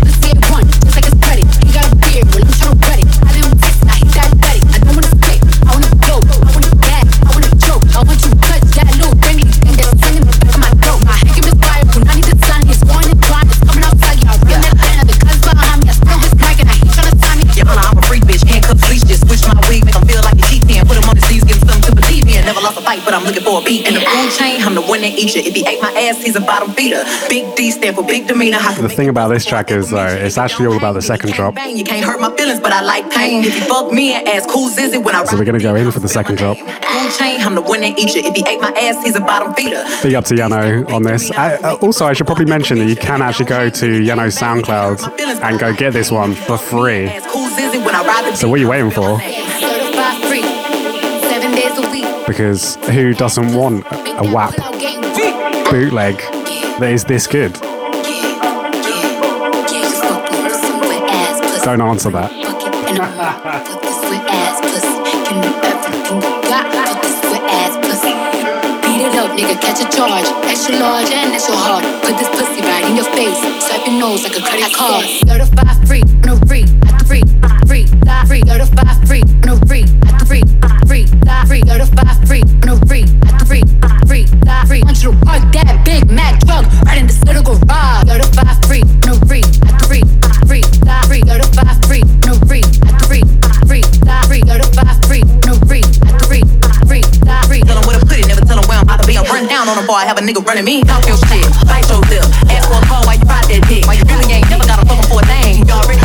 But I'm looking for a beat. In the food chain, I'm the one that eats you. If he ate my ass, he's a bottom feeder. Big D stand for big demeanor. How The thing about this track is though, it's actually all about the second drop. you can't hurt my feelings, but I like pain. If you fuck me and ask who's is it when I So we're going to go in for the second drop. food chain, I'm the one that eats. If he ate my ass, he's a bottom feeder. Big up to Yano on this. I, uh, also, I should probably mention that you can actually go to Yano's SoundCloud and go get this one for free. Who's is it when I ride the So what are you waiting for? Because who doesn't want a WAP bootleg that is this good? Don't answer that. Up, nigga, catch a charge. Extra large and extra hard. Put this pussy right in your face. Swipe your nose like a credit card. Certified free, no free, free, free, free. Certified free, no free, free, free, free. Certified free, no free, free, free, free. Want you to park that big Mac truck right in this little garage. Certified free, no free, free, free, free. Certified free, no free, free, free, free. Certified free, no free, free, free, free. Tell him where to put it, never tell him where I'm out to be. I run down on him before I have a nigga running me. Talk your shit, bite your lip. Ask for a call while you ride that dick. While you really ain't never got a fucking for a thing. You already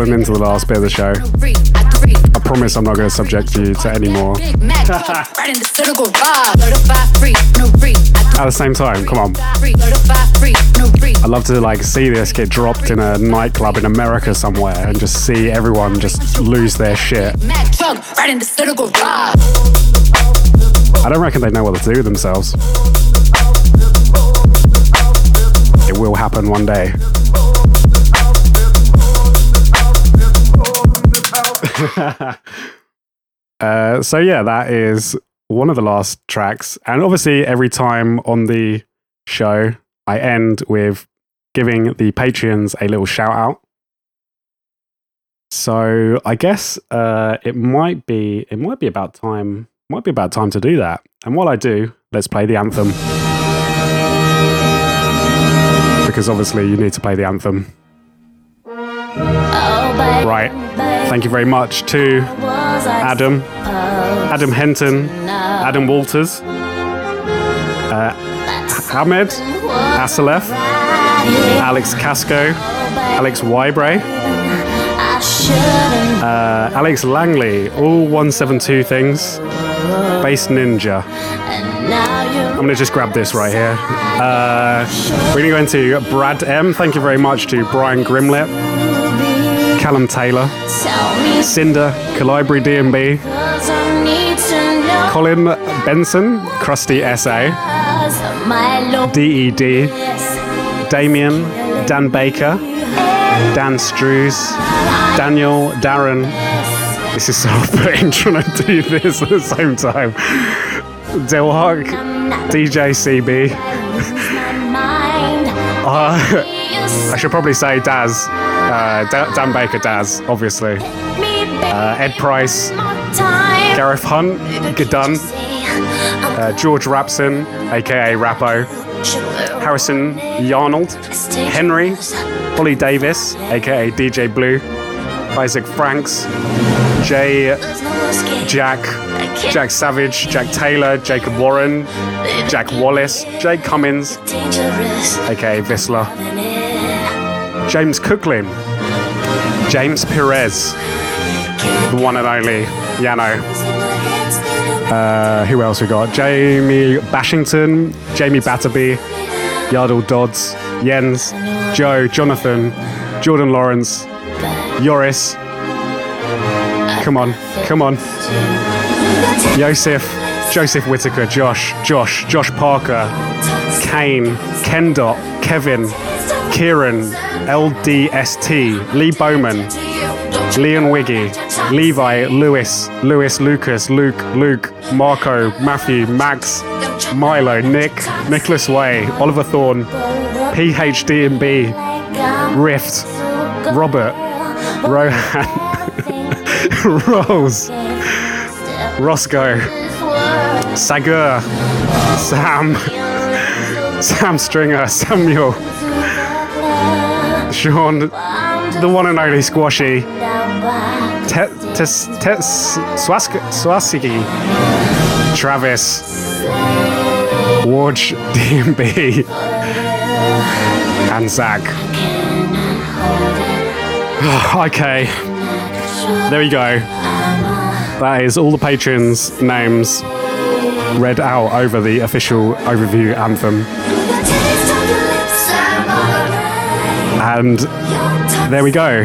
rolling into the last bit of the show. I promise I'm not going to subject you to any more. At the same time, come on. I'd love to like see this get dropped in a nightclub in America somewhere and just see everyone just lose their shit. I don't reckon they know what to do with themselves. It will happen one day. [LAUGHS] uh, so yeah, that is one of the last tracks, and obviously every time on the show, I end with giving the Patreons a little shout out. So I guess uh, it might be it might be about time might be about time to do that. And while I do, let's play the anthem because obviously you need to play the anthem. Right. Thank you very much to Adam, Adam Henton, Adam Walters, uh, Ahmed, Asalef, Alex Casco, Alex Wybre, uh, Alex Langley, all 172 things, Bass Ninja. I'm gonna just grab this right here. Uh, we're gonna go into Brad M. Thank you very much to Brian Grimlett, Callum Taylor, Cinder, Calibri DnB, Colin Benson, Krusty SA, DED, Damien, Dan Baker, Dan Strews, Daniel, Darren. This is so [LAUGHS] off-putting trying to do this at the same time. Dilhawk, DJ CB. Uh, [LAUGHS] I should probably say Daz. Uh, Da- Dan Baker Daz, obviously. Uh, Ed Price, Gareth Hunt, Gadun, uh, George Rapson, aka Rappo, Harrison Yarnold, Henry, Holly Davis, aka DJ Blue, Isaac Franks, Jay Jack, Jack Savage, Jack Taylor, Jacob Warren, Jack Wallace, Jay Cummins, aka Visla, James Cooklin, James Perez, the one and only Yano. Uh, who else we got? Jamie Bashington, Jamie Batterby, Yardle Dodds, Jens, Joe, Jonathan, Jordan Lawrence, Yoris. Come on, come on. Joseph, Joseph Whitaker, Josh, Josh, Josh Parker, Kane, Kendot, Kevin, Kieran, LDST, Lee Bowman, Leon Wiggy, Levi, Lewis, Lewis, Lucas, Luke, Luke, Marco, Matthew, Max, Milo, Nick, Nicholas Way, Oliver Thorne, PhD&B, Rift, Robert, Rohan, [LAUGHS] Rose, Roscoe, Sagur, Sam, [LAUGHS] Sam Stringer, Samuel, Sean, the one and only Squashy, Travis, Wodge [LAUGHS] DnB, and Zach. [SIGHS] Oh, okay, there we go. That is all the patrons' names read out over the official overview anthem. And there we go.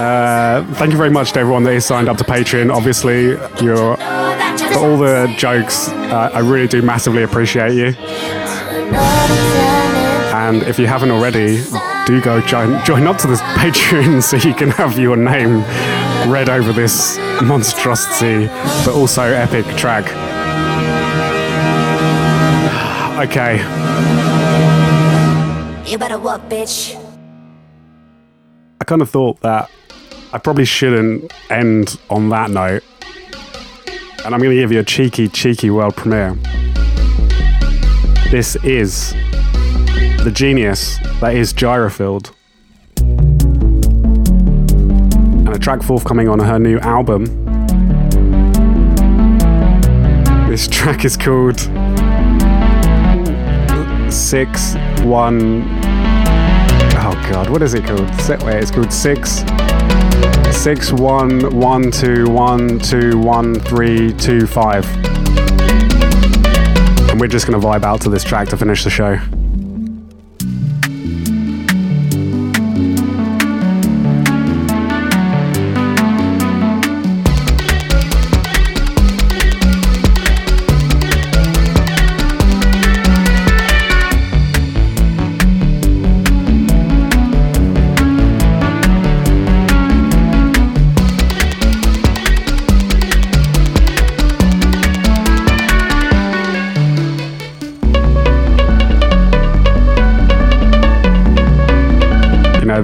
Uh, thank you very much to everyone that is signed up to Patreon. Obviously, you're for all the jokes. Uh, I really do massively appreciate you. And if you haven't already, do go join, join up to this Patreon [LAUGHS] so you can have your name read over this monstrosity, but also epic track. [SIGHS] Okay. You better walk, bitch. I kind of thought that I probably shouldn't end on that note. And I'm going to give you a cheeky, cheeky world premiere. This is the genius that is Gyrofield. And a track forthcoming on her new album. This track is called 6 1 Oh, God, what is it called? Wait, it's called Six Six One One Two One Two One Three Two Five. And we're just gonna vibe out to this track to finish the show.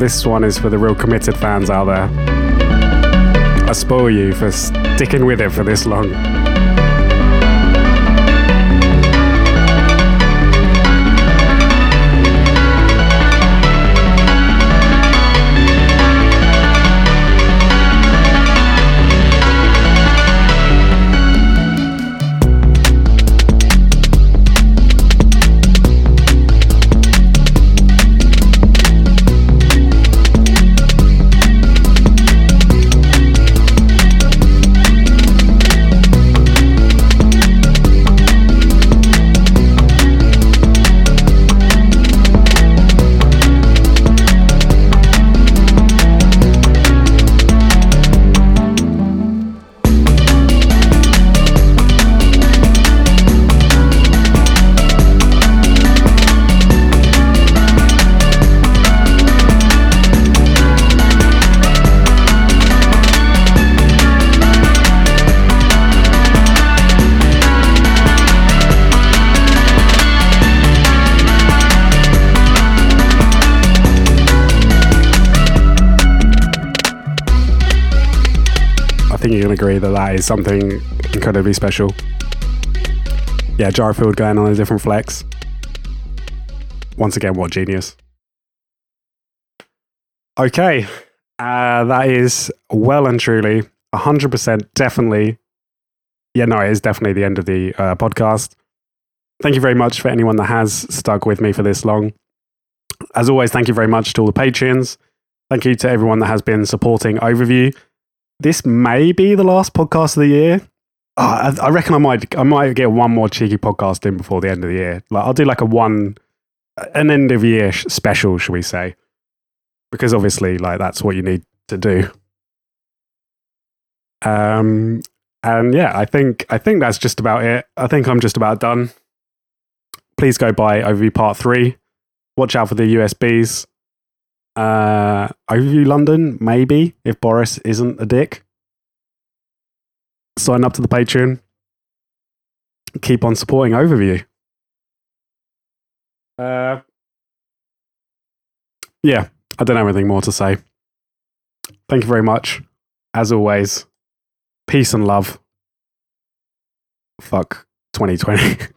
This one is for the real committed fans out there. I spoil you for sticking with it for this long. Agree that that is something incredibly special. Yeah, Gyrofield going on a different flex. Once again, what genius. Okay, uh, that is well and truly 100% definitely. Yeah, no, it is definitely the end of the uh, podcast. Thank you very much for anyone that has stuck with me for this long. As always, thank you very much to all the patrons. Thank you to everyone that has been supporting Overview this may be the last podcast of the year. I, I reckon I might I might get one more cheeky podcast in before the end of the year. Like I'll do like a one an end of year sh- special, shall we say? Because obviously, like that's what you need to do. Um, and yeah, I think I think that's just about it. I think I'm just about done. Please go buy Overview Part Three. Watch out for the USBs. Uh, Overview London, maybe, if Boris isn't a dick. Sign up to the Patreon. Keep on supporting Overview. Uh, yeah, I don't have anything more to say. Thank you very much. As always, peace and love. Fuck 2020. [LAUGHS]